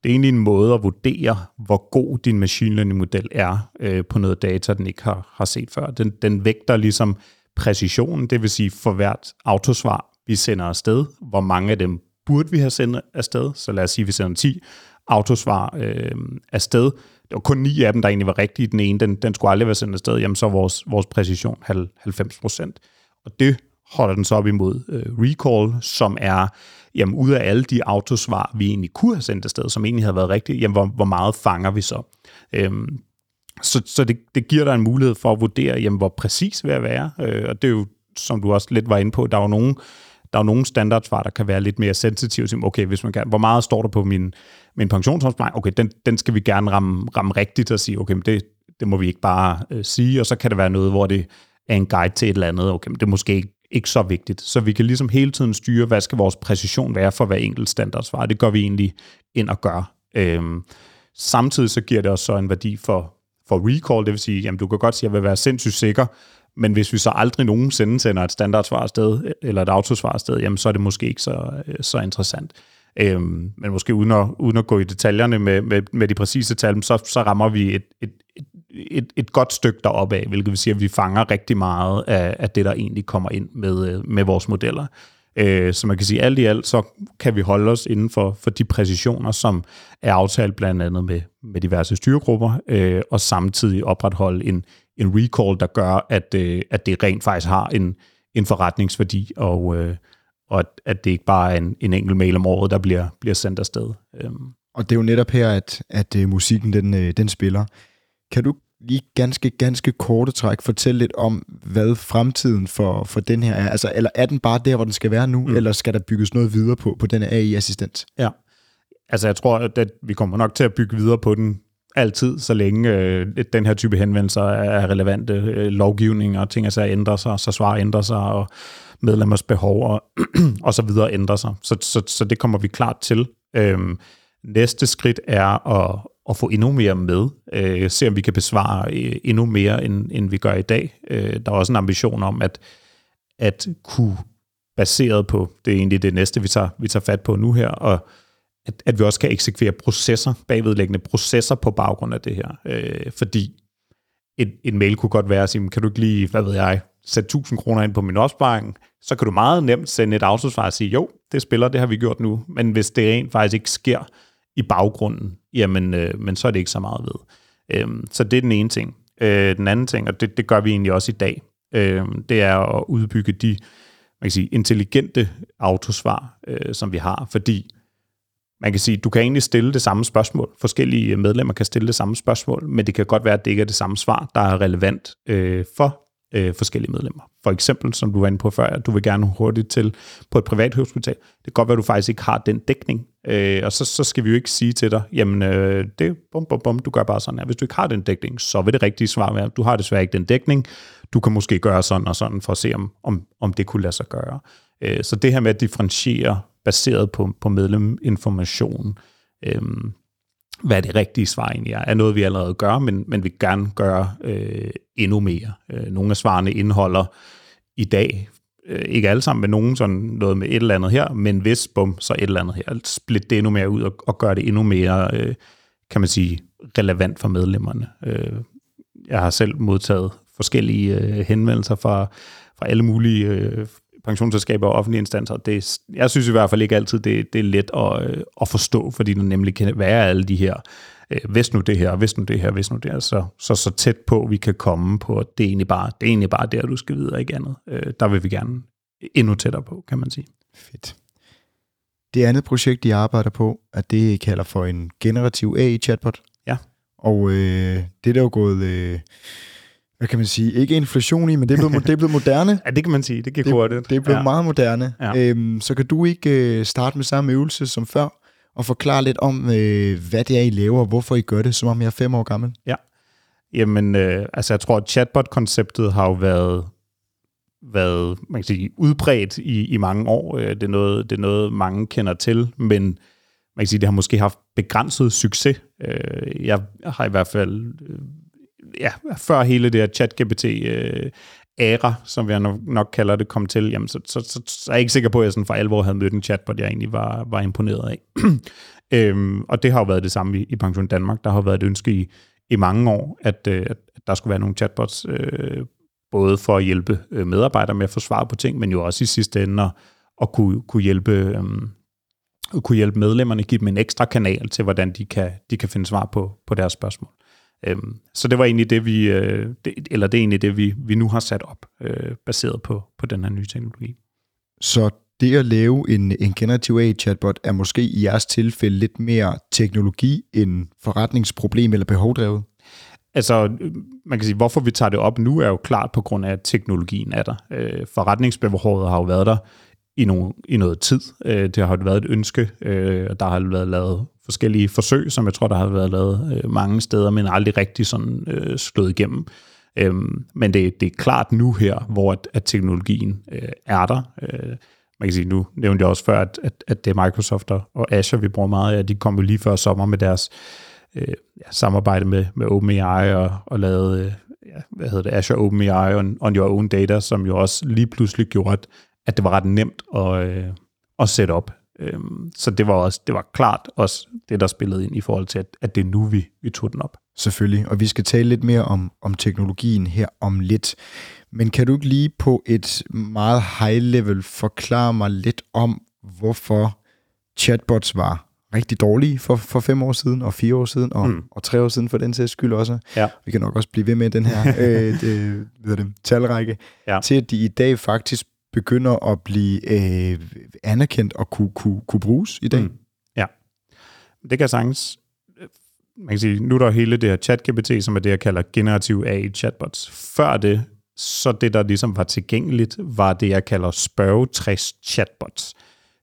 S2: det er egentlig en måde at vurdere, hvor god din machine learning model er øh, på noget data, den ikke har, har set før. Den, den vægter ligesom præcisionen, det vil sige for hvert autosvar, vi sender afsted, hvor mange af dem burde vi have sendt afsted. Så lad os sige, at vi sender 10 autosvar øh, afsted. Det var kun ni af dem, der egentlig var rigtige. Den ene, den, den skulle aldrig være sendt afsted. Jamen, så er vores, vores præcision 90 procent. Og det holder den så op imod øh, recall, som er, jamen ud af alle de autosvar, vi egentlig kunne have sendt afsted, som egentlig havde været rigtige, jamen hvor, hvor meget fanger vi så? Øhm, så så det, det giver dig en mulighed for at vurdere, jamen hvor præcis vil jeg være? Øh, og det er jo, som du også lidt var inde på, der er jo nogle, der er jo nogle standardsvar, der kan være lidt mere sensitive. Okay, hvis man kan, hvor meget står der på min, min pensionsopsparing? Okay, den, den skal vi gerne ramme, ramme rigtigt og sige, okay, men det, det må vi ikke bare øh, sige. Og så kan det være noget, hvor det er en guide til et eller andet. Okay, men det er måske ikke ikke så vigtigt. Så vi kan ligesom hele tiden styre, hvad skal vores præcision være for hver enkelt standardsvar. Det går vi egentlig ind og gør. Øhm, samtidig så giver det os så en værdi for, for recall, det vil sige, jamen du kan godt sige, at jeg vil være sindssygt sikker, men hvis vi så aldrig nogensinde sender et standardsvar afsted, eller et autosvar afsted, jamen så er det måske ikke så, øh, så interessant. Øhm, men måske uden at, uden at gå i detaljerne med, med, med de præcise tal, så, så rammer vi et, et, et, et, godt stykke deroppe af, hvilket vil sige, at vi fanger rigtig meget af, af det, der egentlig kommer ind med, øh, med vores modeller. Øh, så man kan sige, at alt i alt, så kan vi holde os inden for, for de præcisioner, som er aftalt blandt andet med, med diverse styregrupper, øh, og samtidig opretholde en, en recall, der gør, at, øh, at det rent faktisk har en, en forretningsværdi, og, øh, og at, at det ikke bare er en, en enkelt mail om året, der bliver, bliver sendt afsted. Øh.
S1: Og det er jo netop her, at, at øh, musikken den, øh, den spiller. Kan du lige ganske, ganske korte træk fortælle lidt om, hvad fremtiden for, for den her er? Altså, eller er den bare der, hvor den skal være nu, mm. eller skal der bygges noget videre på, på den AI-assistent?
S2: Ja, altså jeg tror, at vi kommer nok til at bygge videre på den altid, så længe øh, den her type henvendelser er relevante. Øh, lovgivning og ting altså ændrer sig, så svar ændrer sig, og medlemmers behov og, og så videre ændrer sig. Så, så, så det kommer vi klart til. Øhm, næste skridt er at, at få endnu mere med. Øh, se om vi kan besvare øh, endnu mere, end, end vi gør i dag. Øh, der er også en ambition om, at, at kunne baseret på, det er egentlig det næste, vi tager, vi tager fat på nu her, og at, at vi også kan eksekvere processer, bagvedlæggende processer på baggrund af det her. Øh, fordi en, en mail kunne godt være at sige, kan du ikke lige, hvad ved jeg, sætte 1000 kroner ind på min opsparing, så kan du meget nemt sende et autosvar og sige, jo, det spiller, det har vi gjort nu. Men hvis det rent faktisk ikke sker i baggrunden, jamen, øh, men så er det ikke så meget ved. Øh, så det er den ene ting. Øh, den anden ting, og det, det gør vi egentlig også i dag, øh, det er at udbygge de man kan sige, intelligente autosvar, øh, som vi har, fordi man kan sige, du kan egentlig stille det samme spørgsmål. Forskellige medlemmer kan stille det samme spørgsmål, men det kan godt være, at det ikke er det samme svar, der er relevant øh, for øh, forskellige medlemmer. For eksempel, som du var inde på før, at du vil gerne hurtigt til på et privat hospital. Det kan godt være, at du faktisk ikke har den dækning, øh, og så, så skal vi jo ikke sige til dig, jamen, øh, det bum, bum, bum, du gør bare sådan her. Hvis du ikke har den dækning, så vil det rigtige svar være, du har desværre ikke den dækning, du kan måske gøre sådan og sådan, for at se, om, om, om det kunne lade sig gøre. Øh, så det her med at differentiere baseret på, på medleminformation, øh, hvad det rigtige svar egentlig er, er noget, vi allerede gør, men, men vi gerne gøre øh, endnu mere. Øh, nogle af svarene indeholder i dag, øh, ikke alle sammen, men nogen sådan noget med et eller andet her, men hvis, bum, så et eller andet her. Split det endnu mere ud og, og gøre det endnu mere, øh, kan man sige, relevant for medlemmerne. Øh, jeg har selv modtaget forskellige øh, henvendelser fra, fra alle mulige øh, pensionsselskaber og offentlige instanser. Det, jeg synes i hvert fald ikke altid, det, det er let at, øh, at forstå, fordi der nemlig kan være alle de her, øh, hvis nu det her, hvis nu det her, hvis nu det her, så, så, så tæt på, vi kan komme på, at det er egentlig bare, det er egentlig bare der, du skal videre, ikke andet. Øh, der vil vi gerne endnu tættere på, kan man sige.
S1: Fedt. Det andet projekt, de arbejder på, er det, I kalder for en generativ AI-chatbot.
S2: Ja.
S1: Og øh, det der er jo gået... Øh, hvad kan man sige, ikke inflation i, men det er blevet, det blevet moderne.
S2: ja, det kan man sige, det gik
S1: det,
S2: hurtigt.
S1: Det er blevet ja. meget moderne. Ja. Øhm, så kan du ikke øh, starte med samme øvelse som før, og forklare lidt om, øh, hvad det er, I laver, og hvorfor I gør det, som om jeg er fem år gammel?
S2: Ja. Jamen, øh, altså jeg tror, at chatbot-konceptet har jo været, været man kan sige, udbredt i, i mange år. Øh, det er, noget, det er noget, mange kender til, men man kan sige, det har måske haft begrænset succes. Øh, jeg har i hvert fald, øh, ja, før hele det her chat-GPT øh, æra, som jeg nok, nok kalder det, kom til, jamen, så, så, så, så er jeg ikke sikker på, at jeg sådan for alvor havde mødt en chatbot, jeg egentlig var, var imponeret af. øhm, og det har jo været det samme i, i Pension Danmark. Der har været et ønske i, i mange år, at, øh, at der skulle være nogle chatbots, øh, både for at hjælpe øh, medarbejdere med at få svar på ting, men jo også i sidste ende at, at kunne, kunne hjælpe... Øh, kunne hjælpe medlemmerne, give dem en ekstra kanal til, hvordan de kan, de kan finde svar på, på deres spørgsmål. Øhm, så det var egentlig det, vi, øh, det, eller det er egentlig det, vi, vi nu har sat op, øh, baseret på, på den her nye teknologi.
S1: Så det at lave en, en generativ AI-chatbot er måske i jeres tilfælde lidt mere teknologi end forretningsproblem eller behovdrevet?
S2: Altså, man kan sige, hvorfor vi tager det op nu, er jo klart på grund af, at teknologien er der. Øh, forretningsbehovet har jo været der i, nogle, i noget tid. Øh, det har jo været et ønske, øh, og der har været lavet forskellige forsøg, som jeg tror, der har været lavet øh, mange steder, men aldrig rigtig sådan øh, slået igennem. Øhm, men det, det er klart nu her, hvor at, at teknologien øh, er der. Øh, man kan sige, nu nævnte jeg også før, at, at, at det er Microsoft og Azure, vi bruger meget af. De kom jo lige før sommer med deres øh, ja, samarbejde med, med OpenAI og, og lavede øh, ja, hvad hedder det, Azure OpenAI on, on Your Own Data, som jo også lige pludselig gjorde, at, at det var ret nemt at, øh, at sætte op. Øhm, så det var også det var klart også det, der spillede ind i forhold til, at, at det er nu, vi, vi tog den op.
S1: Selvfølgelig, og vi skal tale lidt mere om, om teknologien her om lidt. Men kan du ikke lige på et meget high level forklare mig lidt om, hvorfor chatbots var rigtig dårlige for, for fem år siden, og fire år siden, og, mm. og tre år siden for den sags skyld også.
S2: Ja.
S1: Vi kan nok også blive ved med den her øh, det, hvad det, talrække, ja. til at de i dag faktisk begynder at blive øh, anerkendt og kunne, kunne, kunne bruges i dag. Mm.
S2: Ja, det kan sagtens. Øh, man kan sige, nu er der hele det her chat-GPT, som er det, jeg kalder generative AI-chatbots. Før det, så det, der ligesom var tilgængeligt, var det, jeg kalder spørgetræs-chatbots.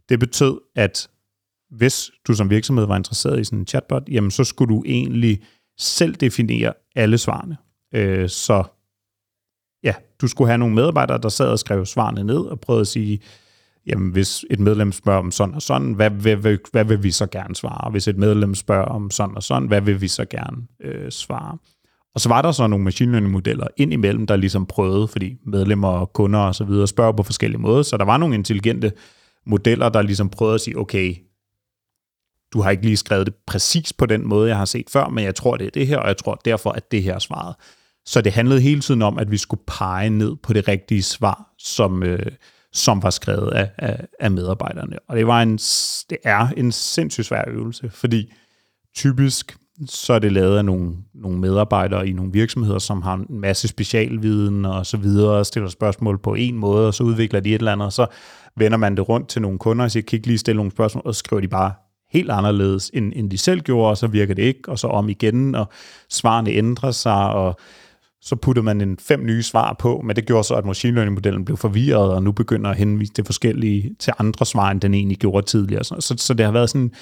S2: Det betød, at hvis du som virksomhed var interesseret i sådan en chatbot, jamen så skulle du egentlig selv definere alle svarene. Øh, så ja, du skulle have nogle medarbejdere, der sad og skrev svarene ned og prøvede at sige, jamen hvis et medlem spørger om sådan og sådan, hvad, hvad, hvad, hvad vil vi så gerne svare? Hvis et medlem spørger om sådan og sådan, hvad vil vi så gerne øh, svare? Og så var der så nogle machine learning modeller ind imellem, der ligesom prøvede, fordi medlemmer og kunder og så videre spørger på forskellige måder, så der var nogle intelligente modeller, der ligesom prøvede at sige, okay, du har ikke lige skrevet det præcis på den måde, jeg har set før, men jeg tror, det er det her, og jeg tror derfor, at det her er svaret. Så det handlede hele tiden om, at vi skulle pege ned på det rigtige svar, som, øh, som var skrevet af, af, af medarbejderne. Og det, var en, det er en sindssygt svær øvelse, fordi typisk så er det lavet af nogle, nogle medarbejdere i nogle virksomheder, som har en masse specialviden og så videre, og stiller spørgsmål på en måde, og så udvikler de et eller andet, og så vender man det rundt til nogle kunder og siger, kan ikke lige stille nogle spørgsmål, og så skriver de bare helt anderledes, end, end de selv gjorde, og så virker det ikke, og så om igen, og svarene ændrer sig, og så puttede man en fem nye svar på, men det gjorde så, at machine learning-modellen blev forvirret, og nu begynder at henvise det forskellige til andre svar, end den egentlig gjorde tidligere. Så, så, så det har været sådan,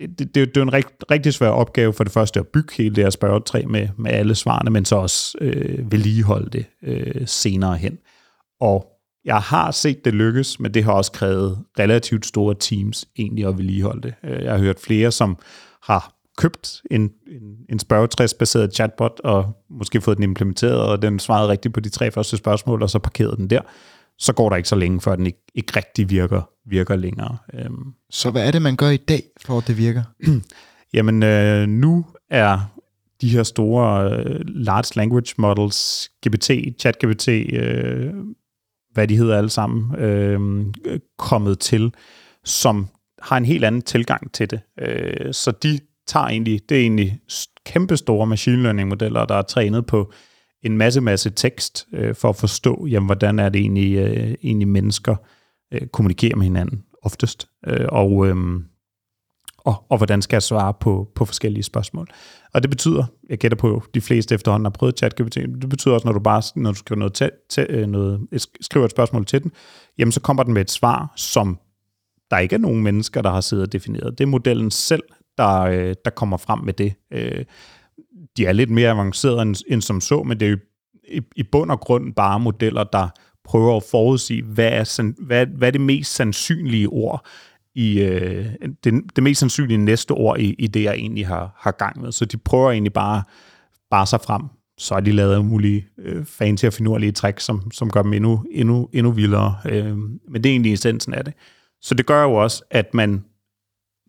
S2: det, det, det er en rigt, rigtig svær opgave for det første at bygge hele det her spørgetræ med, med alle svarene, men så også øh, vedligeholde det øh, senere hen. Og jeg har set det lykkes, men det har også krævet relativt store teams egentlig at vedligeholde det. Øh, jeg har hørt flere, som har købt en, en, en spørgetræsbaseret chatbot, og måske fået den implementeret, og den svarede rigtigt på de tre første spørgsmål, og så parkerede den der, så går der ikke så længe, før den ikke, ikke rigtig virker, virker længere. Øhm.
S1: Så hvad er det, man gør i dag, for at det virker?
S2: Jamen, øh, nu er de her store øh, large language models, GPT, ChatGPT, øh, hvad de hedder alle sammen, øh, kommet til, som har en helt anden tilgang til det. Øh, så de tager egentlig, det er egentlig kæmpe store machine learning modeller, der er trænet på en masse, masse tekst øh, for at forstå, jamen, hvordan er det egentlig, øh, egentlig mennesker øh, kommunikerer med hinanden oftest, øh, og, øh, og, og hvordan skal jeg svare på, på forskellige spørgsmål. Og det betyder, jeg gætter på, de fleste efterhånden har prøvet ChatGPT, det betyder også, når du bare når du skriver, noget til, til, øh, noget, øh, skriver et spørgsmål til den, jamen så kommer den med et svar, som der ikke er nogen mennesker, der har siddet og defineret. Det er modellen selv, der, øh, der kommer frem med det. Øh, de er lidt mere avancerede end, end som så, men det er jo i, i bund og grund bare modeller, der prøver at forudsige, hvad er, hvad, hvad er det mest sandsynlige ord i øh, det, det mest sandsynlige næste ord i, i det, jeg egentlig har, har gang med. Så de prøver egentlig bare, bare sig frem. Så er de lavet mulige øh, fancy og finurlige tricks, som, som gør dem endnu, endnu, endnu vildere. Øh, men det er egentlig essensen af det. Så det gør jo også, at man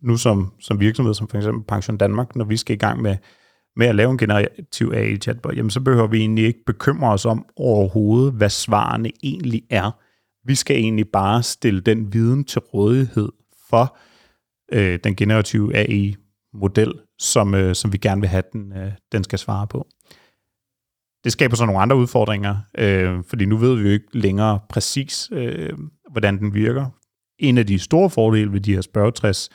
S2: nu som, som virksomhed, som for eksempel Pension Danmark, når vi skal i gang med, med at lave en generativ AI-chatbot, jamen så behøver vi egentlig ikke bekymre os om overhovedet, hvad svarene egentlig er. Vi skal egentlig bare stille den viden til rådighed for øh, den generative AI-model, som, øh, som vi gerne vil have, den, øh, den skal svare på. Det skaber så nogle andre udfordringer, øh, fordi nu ved vi jo ikke længere præcis, øh, hvordan den virker. En af de store fordele ved de her spørgetræs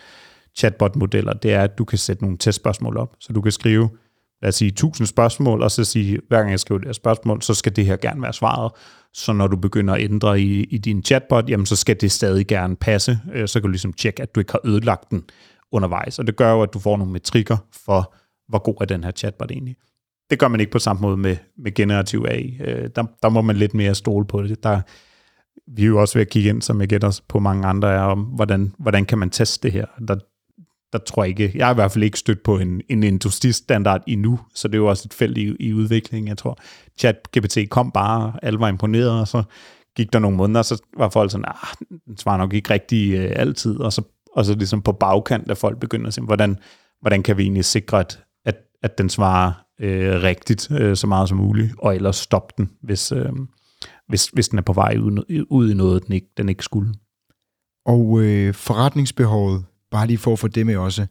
S2: chatbot-modeller, det er, at du kan sætte nogle testspørgsmål op. Så du kan skrive, lad os sige, 1000 spørgsmål, og så sige, hver gang jeg skriver det her spørgsmål, så skal det her gerne være svaret. Så når du begynder at ændre i, i din chatbot, jamen så skal det stadig gerne passe. Øh, så kan du ligesom tjekke, at du ikke har ødelagt den undervejs. Og det gør jo, at du får nogle metrikker for, hvor god er den her chatbot egentlig. Det gør man ikke på samme måde med, med generativ AI. Øh, der, der må man lidt mere stole på det. Der, vi er jo også ved at kigge ind, som jeg gætter på mange andre, er om, hvordan, hvordan kan man teste det her. Der, der tror jeg ikke, jeg har i hvert fald ikke stødt på en, en industristandard endnu, så det er jo også et felt i, i udviklingen, Jeg tror, Chat GPT kom bare, alle var imponeret, og så gik der nogle måneder, så var folk sådan, ah, den svarer nok ikke rigtig øh, altid, og så, og så ligesom på bagkant, at folk begynder at sige, hvordan, hvordan kan vi egentlig sikre, at, at, at den svarer øh, rigtigt øh, så meget som muligt, og ellers stoppe den, hvis, øh, hvis, hvis den er på vej ud, ud i noget, den ikke, den ikke skulle.
S1: Og øh, forretningsbehovet bare lige for at få det med også,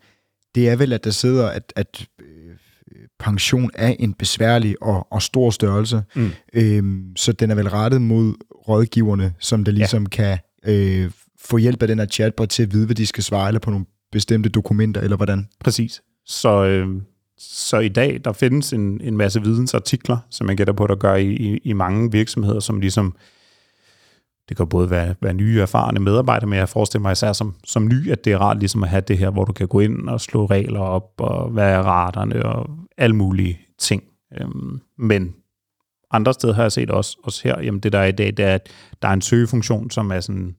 S1: det er vel, at der sidder, at, at øh, pension er en besværlig og, og stor størrelse, mm. øhm, så den er vel rettet mod rådgiverne, som der ligesom ja. kan øh, få hjælp af den her chatbot til at vide, hvad de skal svare, eller på nogle bestemte dokumenter, eller hvordan?
S2: Præcis. Så, øh, så i dag, der findes en, en masse vidensartikler, som man gætter på, der gør i, i, i mange virksomheder, som ligesom øh, det kan både være, være nye erfarne medarbejdere, men jeg forestiller mig især som, som ny, at det er rart ligesom at have det her, hvor du kan gå ind og slå regler op, og hvad er raterne, og alle mulige ting. Øhm, men andre steder har jeg set også, også her, jamen det der er i dag, det er, at der er en søgefunktion, som er sådan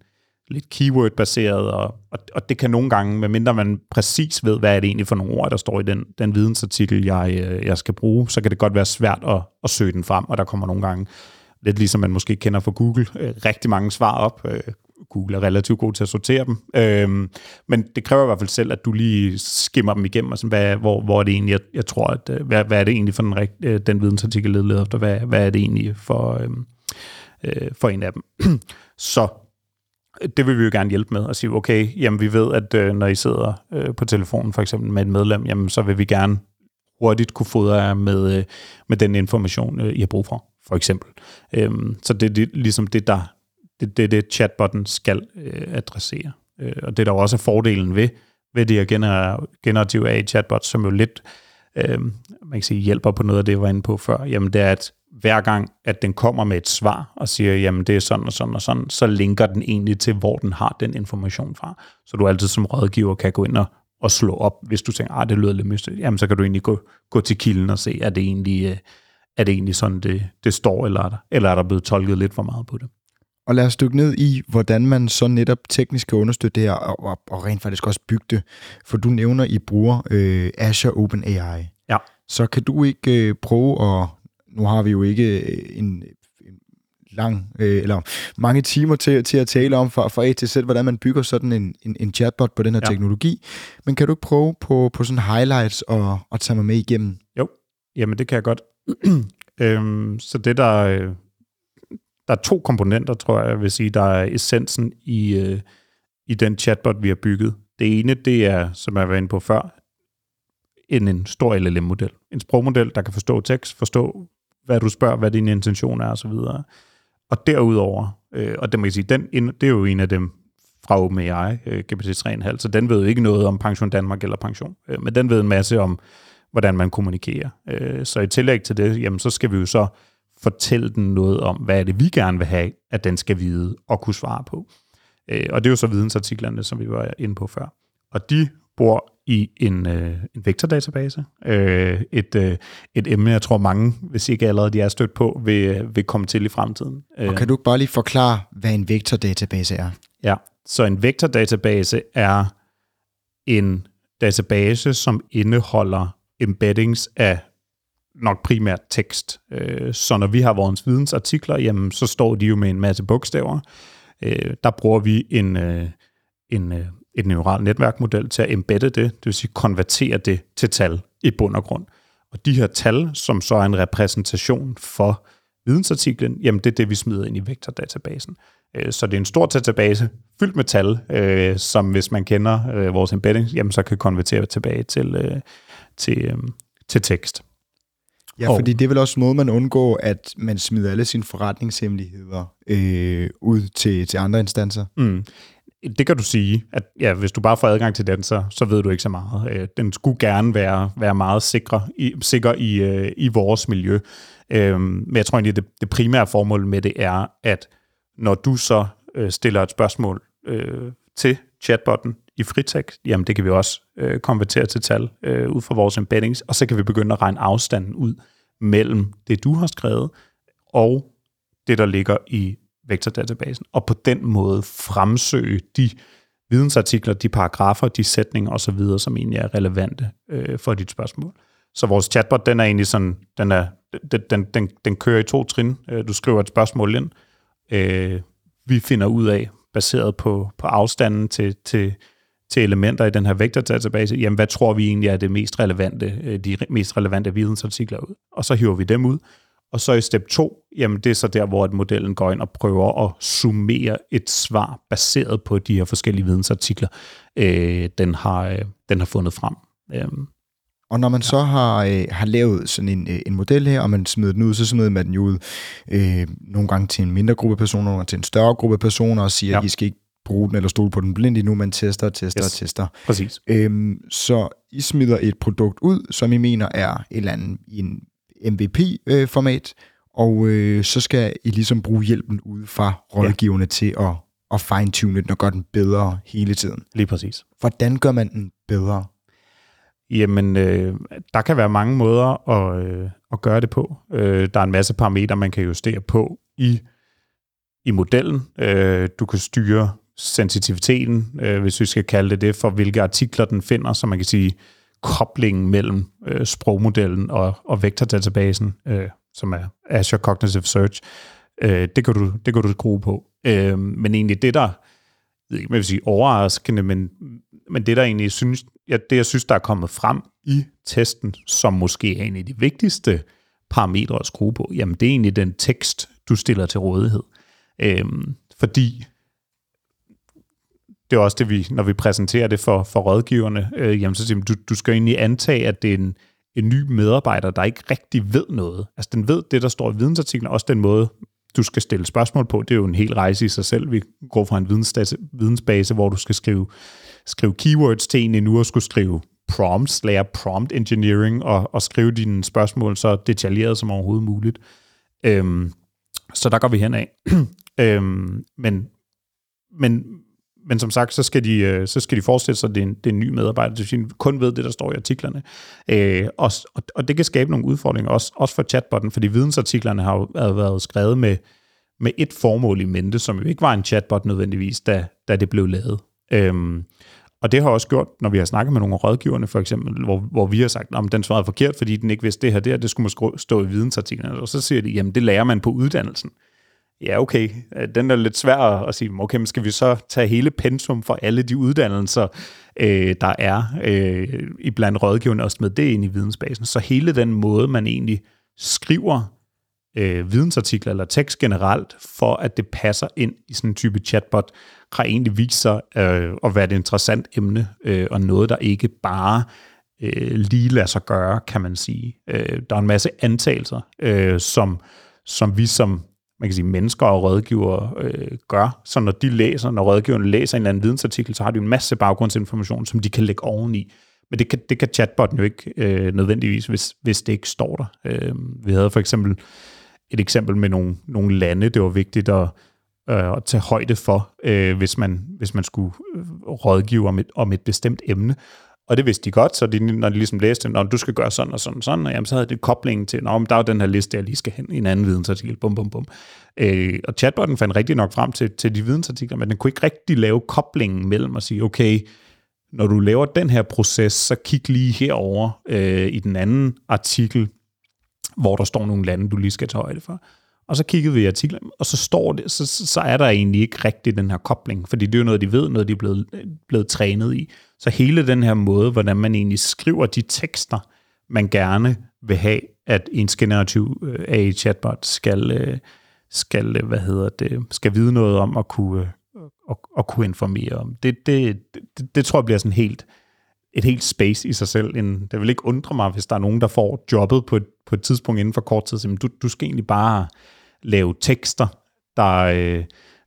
S2: lidt keyword-baseret, og, og, og det kan nogle gange, medmindre man præcis ved, hvad er det egentlig for nogle ord, der står i den, den vidensartikel, jeg, øh, jeg skal bruge, så kan det godt være svært at, at søge den frem, og der kommer nogle gange lidt ligesom man måske kender fra Google, øh, rigtig mange svar op. Øh, Google er relativt god til at sortere dem. Øh, men det kræver i hvert fald selv, at du lige skimmer dem igennem, og sådan, hvad, hvor, hvor er det egentlig, jeg, jeg tror, at, øh, hvad, hvad er det egentlig for den, øh, den vidensartikel, leder efter, hvad, hvad er det egentlig for, øh, øh, for en af dem. Så det vil vi jo gerne hjælpe med at sige, okay, jamen vi ved, at øh, når I sidder øh, på telefonen for eksempel med et medlem, jamen så vil vi gerne hurtigt kunne fodre jer med, øh, med den information, øh, I har brug for for eksempel. Øhm, så det er det, ligesom det, der det, det, det chatbotten skal øh, adressere. Øh, og det der også er fordelen ved, ved det her gener, generative AI-chatbot, som jo lidt øh, man kan sige, hjælper på noget af det, jeg var inde på før, jamen det er, at hver gang, at den kommer med et svar og siger, jamen det er sådan og sådan og sådan, så linker den egentlig til, hvor den har den information fra. Så du altid som rådgiver kan gå ind og, og slå op, hvis du tænker, at ah, det lyder lidt mystisk, jamen så kan du egentlig gå, gå til kilden og se, er det egentlig, øh, er det egentlig sådan, det, det står, eller er, der, eller er der blevet tolket lidt for meget på det?
S1: Og lad os dykke ned i, hvordan man så netop teknisk kan understøtte det her, og, og, og rent faktisk også bygge det. For du nævner, I bruger øh, Azure OpenAI.
S2: Ja.
S1: Så kan du ikke øh, prøve at, nu har vi jo ikke øh, en, en lang, øh, eller mange timer til, til at tale om fra, fra A til Z, hvordan man bygger sådan en, en, en chatbot på den her ja. teknologi. Men kan du ikke prøve på, på sådan highlights og, og tage mig med igennem?
S2: Jo, jamen det kan jeg godt. øhm, så det der, øh, der er to komponenter, tror jeg, jeg vil sige, der er essensen i, øh, i den chatbot, vi har bygget. Det ene, det er, som jeg var inde på før, en, en stor LLM-model. En sprogmodel, der kan forstå tekst, forstå, hvad du spørger, hvad din intention er osv. Og derudover, øh, og det må jeg sige, den, det er jo en af dem fra OpenAI, øh, GPT 3.5, så den ved jo ikke noget om Pension Danmark eller pension, øh, men den ved en masse om hvordan man kommunikerer. Øh, så i tillæg til det, jamen, så skal vi jo så fortælle den noget om, hvad er det, vi gerne vil have, at den skal vide og kunne svare på. Øh, og det er jo så vidensartiklerne, som vi var inde på før. Og de bor i en, øh, en vektordatabase. Øh, et, øh, et emne, jeg tror mange, hvis ikke allerede de er stødt på, vil, vil komme til i fremtiden.
S1: Og kan du bare lige forklare, hvad en vektordatabase er?
S2: Ja, så en vektordatabase er en database, som indeholder embeddings af nok primært tekst. Øh, så når vi har vores vidensartikler, jamen, så står de jo med en masse bogstaver. Øh, der bruger vi en, øh, en, et neural netværkmodel til at embedde det, det vil sige konvertere det til tal i bund og grund. Og de her tal, som så er en repræsentation for vidensartiklen, jamen det er det, vi smider ind i vektordatabasen. Så det er en stor database fyldt med tal, som hvis man kender vores embedding, jamen så kan konvertere tilbage til, til, til tekst.
S1: Ja, og, fordi det er vel også måde, man undgår, at man smider alle sine forretningshemmeligheder øh, ud til, til andre instanser.
S2: Mm. Det kan du sige, at ja, hvis du bare får adgang til den, så, så ved du ikke så meget. Øh, den skulle gerne være, være meget sikker i, sikker i, øh, i vores miljø. Øh, men jeg tror egentlig, det, det primære formål med det er, at når du så øh, stiller et spørgsmål øh, til chatbotten i fritekst, jamen det kan vi også øh, konvertere til tal øh, ud fra vores embeddings, og så kan vi begynde at regne afstanden ud mellem det, du har skrevet, og det, der ligger i vektordatabasen, og på den måde fremsøge de vidensartikler, de paragrafer, de sætninger osv., som egentlig er relevante øh, for dit spørgsmål. Så vores chatbot, den er egentlig sådan, den, er, den, den, den, den kører i to trin. Øh, du skriver et spørgsmål ind, øh, vi finder ud af, baseret på, på afstanden til, til, til elementer i den her vektordatabase, jamen hvad tror vi egentlig er det mest relevante, øh, de mest relevante vidensartikler ud? Og så hiver vi dem ud, og så i step 2, jamen det er så der, hvor at modellen går ind og prøver at summere et svar baseret på de her forskellige vidensartikler, øh, den, har, øh, den har fundet frem. Øhm.
S1: Og når man ja. så har, øh, har lavet sådan en, øh, en model her, og man smider den ud, så smider man den jo ud øh, nogle gange til en mindre gruppe personer, nogle gange til en større gruppe personer, og siger, ja. at I skal ikke bruge den eller stole på den blind endnu, man tester og tester yes. og tester.
S2: Præcis.
S1: Øhm, så I smider et produkt ud, som I mener er et eller andet i en MVP-format, og øh, så skal I ligesom bruge hjælpen ud fra rådgiverne ja. til at, at fine-tune den og gøre den bedre hele tiden.
S2: Lige præcis.
S1: Hvordan gør man den bedre?
S2: Jamen, øh, der kan være mange måder at, øh, at gøre det på. Øh, der er en masse parametre, man kan justere på i, i modellen. Øh, du kan styre sensitiviteten, øh, hvis vi skal kalde det det, for hvilke artikler den finder, så man kan sige koblingen mellem øh, sprogmodellen og, og vektordatabasen, øh, som er Azure Cognitive Search, øh, det, kan du, det kan du skrue på. Øh, men egentlig det, der jeg vil sige overraskende, men, men det, der egentlig synes, ja, det, jeg synes, der er kommet frem i testen, som måske er en af de vigtigste parametre at skrue på, jamen det er egentlig den tekst, du stiller til rådighed. Øh, fordi det er også det, vi, når vi præsenterer det for, for rådgiverne, øh, jamen så siger du, du skal egentlig antage, at det er en, en ny medarbejder, der ikke rigtig ved noget. Altså den ved det, der står i vidensartiklen, også den måde, du skal stille spørgsmål på. Det er jo en hel rejse i sig selv. Vi går fra en vidensbase, hvor du skal skrive, skrive keywords til en nu, og skulle skrive prompts, lære prompt engineering, og, og skrive dine spørgsmål så detaljeret som overhovedet muligt. Øhm, så der går vi hen af. øhm, men, men men som sagt, så skal de, øh, så skal de forestille sig, at det er en, det er en ny medarbejder, så de kun ved det, der står i artiklerne. Øh, og, og det kan skabe nogle udfordringer, også, også for chatbotten, fordi vidensartiklerne har jo været skrevet med, med et formål i mente, som jo ikke var en chatbot nødvendigvis, da, da det blev lavet. Øhm, og det har også gjort, når vi har snakket med nogle af rådgiverne, for eksempel, hvor, hvor vi har sagt, at den svarede forkert, fordi den ikke vidste det her, det, her, det skulle måske stå i vidensartiklerne. Og så siger de, jamen det lærer man på uddannelsen ja, okay, øh, den er lidt svær at sige, okay, men skal vi så tage hele pensum for alle de uddannelser, øh, der er øh, i blandt rådgiverne, og med det ind i vidensbasen. Så hele den måde, man egentlig skriver øh, vidensartikler eller tekst generelt, for at det passer ind i sådan en type chatbot, har egentlig vist sig øh, at være et interessant emne, øh, og noget, der ikke bare øh, lige lader sig gøre, kan man sige. Øh, der er en masse antagelser, øh, som, som vi som man kan sige, mennesker og rådgiver øh, gør. Så når de læser, når rådgiverne læser en eller anden vidensartikel, så har de en masse baggrundsinformation, som de kan lægge oveni. Men det kan, det kan chatbotten jo ikke øh, nødvendigvis, hvis, hvis det ikke står der. Øh, vi havde for eksempel et eksempel med nogle, nogle lande, det var vigtigt at, øh, at tage højde for, øh, hvis, man, hvis man skulle øh, rådgive om et, om et bestemt emne. Og det vidste de godt, så de, når de ligesom læste, når du skal gøre sådan og sådan og sådan, og jamen, så havde det koblingen til, men der er den her liste, jeg lige skal hen i en anden vidensartikel, bum, bum, bum. Øh, og chatbotten fandt rigtig nok frem til, til de vidensartikler, men den kunne ikke rigtig lave koblingen mellem at sige, okay, når du laver den her proces, så kig lige herover øh, i den anden artikel, hvor der står nogle lande, du lige skal tage højde for. Og så kiggede vi i artiklen, og så står det, så, så er der egentlig ikke rigtig den her kobling, fordi det er jo noget, de ved, noget de er blevet, blevet trænet i. Så hele den her måde, hvordan man egentlig skriver de tekster, man gerne vil have, at en generativ øh, AI-chatbot skal, øh, skal, øh, hvad hedder det, skal vide noget om at kunne, at, at kunne informere om. Det, det, det, det tror jeg bliver sådan helt, et helt space i sig selv. En, det vil ikke undre mig, hvis der er nogen, der får jobbet på et, på et tidspunkt inden for kort tid. Så, du, du skal egentlig bare lave tekster, der, øh,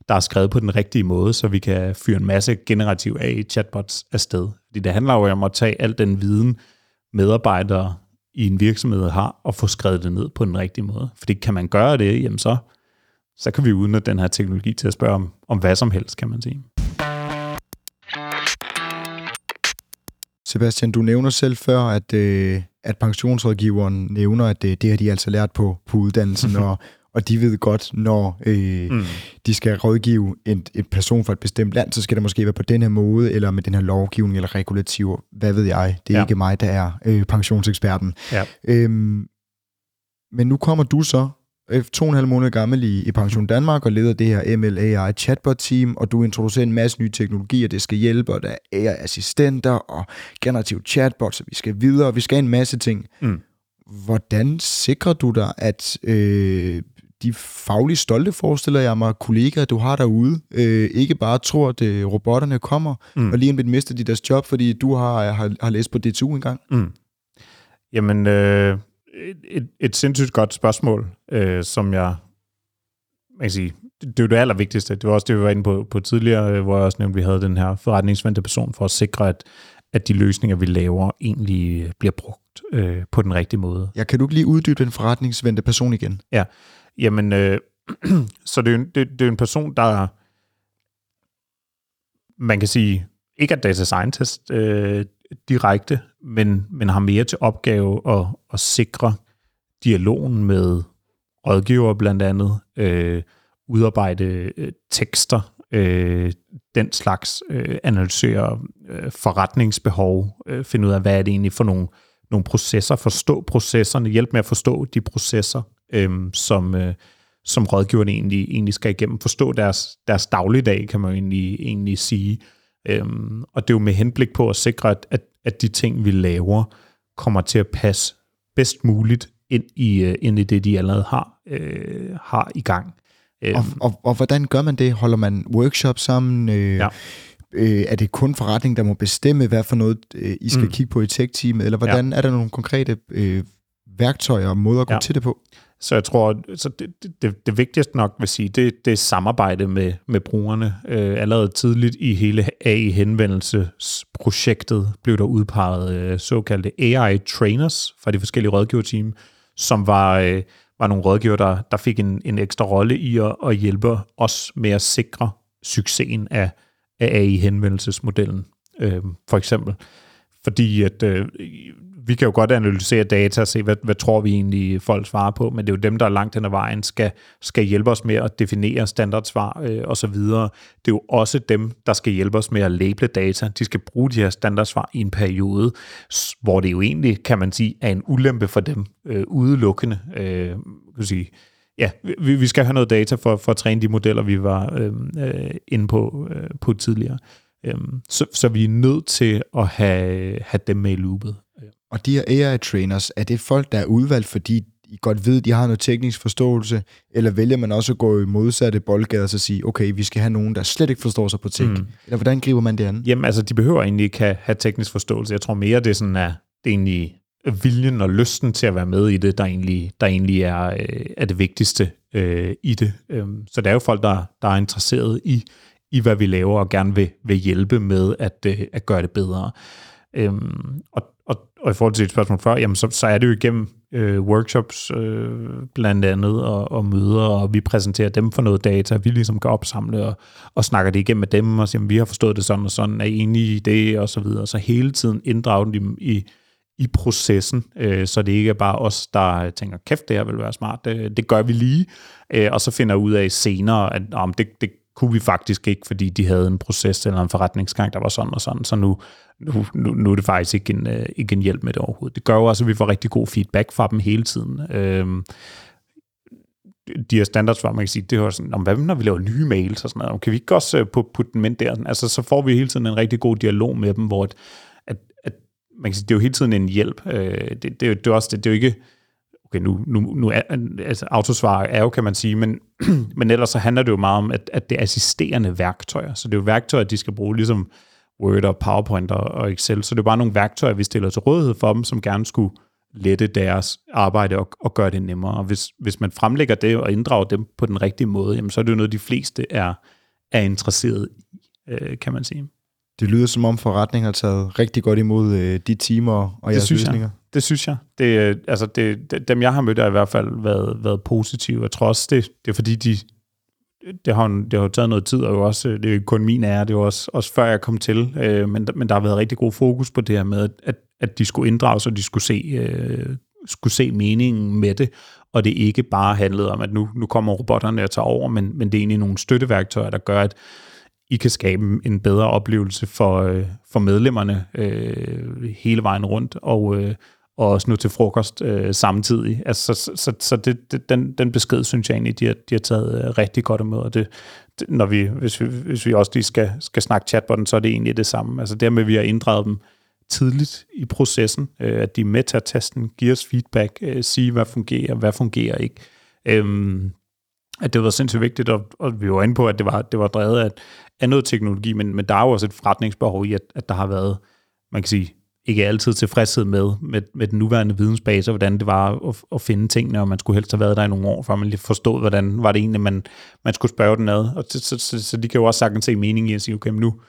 S2: der er skrevet på den rigtige måde, så vi kan fyre en masse generativ AI chatbots afsted. Fordi det handler jo om at tage al den viden, medarbejdere i en virksomhed har, og få skrevet det ned på den rigtige måde. Fordi kan man gøre det, jamen så, så kan vi udnytte den her teknologi til at spørge om, om hvad som helst, kan man sige.
S1: Sebastian, du nævner selv før, at, øh, at pensionsrådgiveren nævner, at det, det har de altså lært på, på uddannelsen, og, og de ved godt, når øh, mm. de skal rådgive en, en person fra et bestemt land, så skal det måske være på den her måde, eller med den her lovgivning eller regulativ. Hvad ved jeg? Det er ja. ikke mig, der er øh, pensionseksperten. Ja. Øhm, men nu kommer du så øh, to og en halv måned gammel i, i Pension Danmark og leder det her MLAI chatbot-team, og du introducerer en masse nye teknologier, det skal hjælpe, og der er AI-assistenter og generativ chatbot, så vi skal videre, og vi skal en masse ting. Mm. Hvordan sikrer du dig, at øh, de fagligt stolte, forestiller jeg mig, kollegaer, du har derude, øh, ikke bare tror, at øh, robotterne kommer, mm. og lige en mister de deres job, fordi du har, har, har læst på DTU engang? Mm.
S2: Jamen, øh, et, et sindssygt godt spørgsmål, øh, som jeg, man kan sige, det, det er jo det allervigtigste. Det var også det, vi var inde på, på tidligere, øh, hvor jeg også nævnte, at vi havde den her forretningsvendte person for at sikre, at, at de løsninger, vi laver, egentlig bliver brugt øh, på den rigtige måde.
S1: Ja, kan du ikke lige uddybe den forretningsvendte person igen?
S2: Ja, jamen, øh, så det er, jo, det, det er en person, der, man kan sige, ikke er data scientist øh, direkte, men, men har mere til opgave at, at sikre dialogen med rådgiver blandt andet, øh, udarbejde øh, tekster, øh, den slags, øh, analysere øh, forretningsbehov, øh, finde ud af, hvad er det egentlig for nogle, nogle processer, forstå processerne, hjælpe med at forstå de processer, øh, som, øh, som rådgiverne egentlig, egentlig skal igennem, forstå deres, deres dagligdag, kan man egentlig, egentlig sige. Øhm, og det er jo med henblik på at sikre, at, at, at de ting, vi laver, kommer til at passe bedst muligt ind i, uh, ind i det, de allerede har, øh, har i gang.
S1: Og, øhm. og, og hvordan gør man det? Holder man workshop sammen? Øh, ja. øh, er det kun forretning, der må bestemme, hvad for noget øh, I skal mm. kigge på i tech-teamet? Eller hvordan ja. er der nogle konkrete øh, værktøjer og måder at gå ja. til det på?
S2: Så jeg tror, så det, det, det vigtigste nok vil sige, det, det er samarbejde med, med brugerne. Øh, allerede tidligt i hele AI-henvendelsesprojektet blev der udpeget øh, såkaldte AI-trainers fra de forskellige rådgiverteam, som var, øh, var nogle rådgiver, der, der fik en, en ekstra rolle i at, at hjælpe os med at sikre succesen af, af AI-henvendelsesmodellen, øh, for eksempel. Fordi at øh, vi kan jo godt analysere data og se, hvad, hvad tror vi egentlig folk svarer på, men det er jo dem, der langt hen ad vejen skal, skal hjælpe os med at definere standardsvar øh, osv. Det er jo også dem, der skal hjælpe os med at label data. De skal bruge de her standardsvar i en periode, hvor det jo egentlig, kan man sige, er en ulempe for dem øh, udelukkende. Øh, kan sige, ja, vi, vi skal have noget data for, for at træne de modeller, vi var øh, øh, inde på, øh, på tidligere. Øh, så, så vi er nødt til at have, have dem med i loopet.
S1: Og de her AI-trainers, er det folk, der er udvalgt, fordi I godt ved, de har noget teknisk forståelse, eller vælger man også at gå i modsatte boldgader og sige, okay, vi skal have nogen, der slet ikke forstår sig på tech? Mm. Eller hvordan griber man det an?
S2: Jamen, altså, de behøver egentlig ikke have, have teknisk forståelse. Jeg tror mere, det er sådan, at det er egentlig viljen og lysten til at være med i det, der egentlig, der egentlig er, øh, er det vigtigste øh, i det. Øhm, så det er jo folk, der, der er interesseret i, i, hvad vi laver, og gerne vil, vil hjælpe med at, øh, at gøre det bedre. Øhm, og, og, og i forhold til et spørgsmål før, jamen så, så er det jo igennem øh, workshops øh, blandt andet, og, og møder, og vi præsenterer dem for noget data, vi ligesom kan opsamle og, og snakker det igennem med dem, og siger, vi har forstået det sådan og sådan, er enige i det, og så videre. Så hele tiden inddrage dem i, i processen, øh, så det ikke er bare os, der tænker, kæft, det her vil være smart, det, det gør vi lige, øh, og så finder ud af senere, at om det, det kunne vi faktisk ikke, fordi de havde en proces eller en forretningsgang, der var sådan og sådan, så nu, nu, nu, nu er det faktisk ikke en, øh, ikke en hjælp med det overhovedet. Det gør jo også, at vi får rigtig god feedback fra dem hele tiden. Øhm, de her standardsvar, man kan sige, det er sådan, hvad når vi laver nye mails og sådan noget, kan vi ikke også putte dem ind der? Altså, så får vi hele tiden en rigtig god dialog med dem, hvor at, at, at man kan sige, det er jo hele tiden en hjælp. Øh, det, det, det, er også, det, det er jo ikke, okay, nu, nu, nu er, altså autosvar er jo, kan man sige, men, men ellers så handler det jo meget om, at, at det er assisterende værktøjer. Så det er jo værktøjer, de skal bruge, ligesom Word og PowerPoint og, Excel. Så det er bare nogle værktøjer, vi stiller til rådighed for dem, som gerne skulle lette deres arbejde og, og gøre det nemmere. Og hvis, hvis man fremlægger det og inddrager dem på den rigtige måde, jamen, så er det jo noget, de fleste er, er interesseret i, øh, kan man sige.
S1: Det lyder som om forretningen har taget rigtig godt imod øh, de timer og jeres
S2: synes
S1: løsninger.
S2: Jeg. Det synes jeg. Det, øh, altså det, dem, jeg har mødt, har i hvert fald været, været positive. Jeg tror også, det, det er fordi, de, det har, det har taget noget tid, og jo også, det er jo kun min ære, det var også, også før jeg kom til, øh, men, men der har været rigtig god fokus på det her med, at, at de skulle inddrages, og de skulle se, øh, skulle se meningen med det, og det ikke bare handlede om, at nu, nu kommer robotterne og tager over, men, men det er egentlig nogle støtteværktøjer, der gør, at I kan skabe en bedre oplevelse for, øh, for medlemmerne øh, hele vejen rundt, og, øh, og også nu til frokost øh, samtidig. Altså, så så, så det, det, den, den besked, synes jeg egentlig, de har, de har taget øh, rigtig godt imod. Og det, det, når vi, hvis, vi, hvis vi også lige skal, skal snakke chatbotten, så er det egentlig det samme. Altså dermed, vi har inddraget dem tidligt i processen, øh, at de er med til at teste give os feedback, øh, sige, hvad fungerer, hvad fungerer ikke. Øhm, at det var sindssygt vigtigt, og, og vi var inde på, at det var, det var drevet af, af noget teknologi, men, men der er jo også et forretningsbehov i, at, at der har været, man kan sige, ikke altid tilfredshed med, med, med den nuværende vidensbase, og hvordan det var at, at finde tingene, og man skulle helst have været der i nogle år, før man lige forstod, hvordan var det egentlig, man, man skulle spørge den ad. Og så, så, så, så de kan jo også sagtens se mening i at sige, okay, men nu,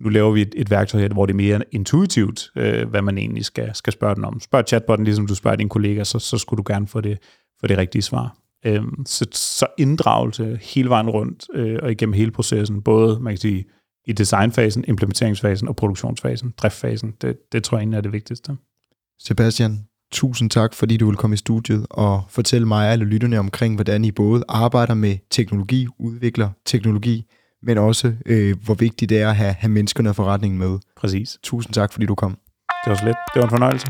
S2: nu laver vi et, et værktøj her, hvor det er mere intuitivt, øh, hvad man egentlig skal, skal spørge den om. Spørg chatbotten, ligesom du spørger din kollega, så, så skulle du gerne få det, få det rigtige svar. Øh, så, så inddragelse hele vejen rundt, øh, og igennem hele processen, både, man kan sige, i designfasen, implementeringsfasen og produktionsfasen, driftfasen. Det, det tror jeg egentlig er det vigtigste.
S1: Sebastian, tusind tak, fordi du vil komme i studiet og fortælle mig og alle lytterne omkring, hvordan I både arbejder med teknologi, udvikler teknologi, men også øh, hvor vigtigt det er at have, have menneskerne og forretningen med.
S2: Præcis.
S1: Tusind tak, fordi du kom.
S2: Det var så lidt. Det var en fornøjelse.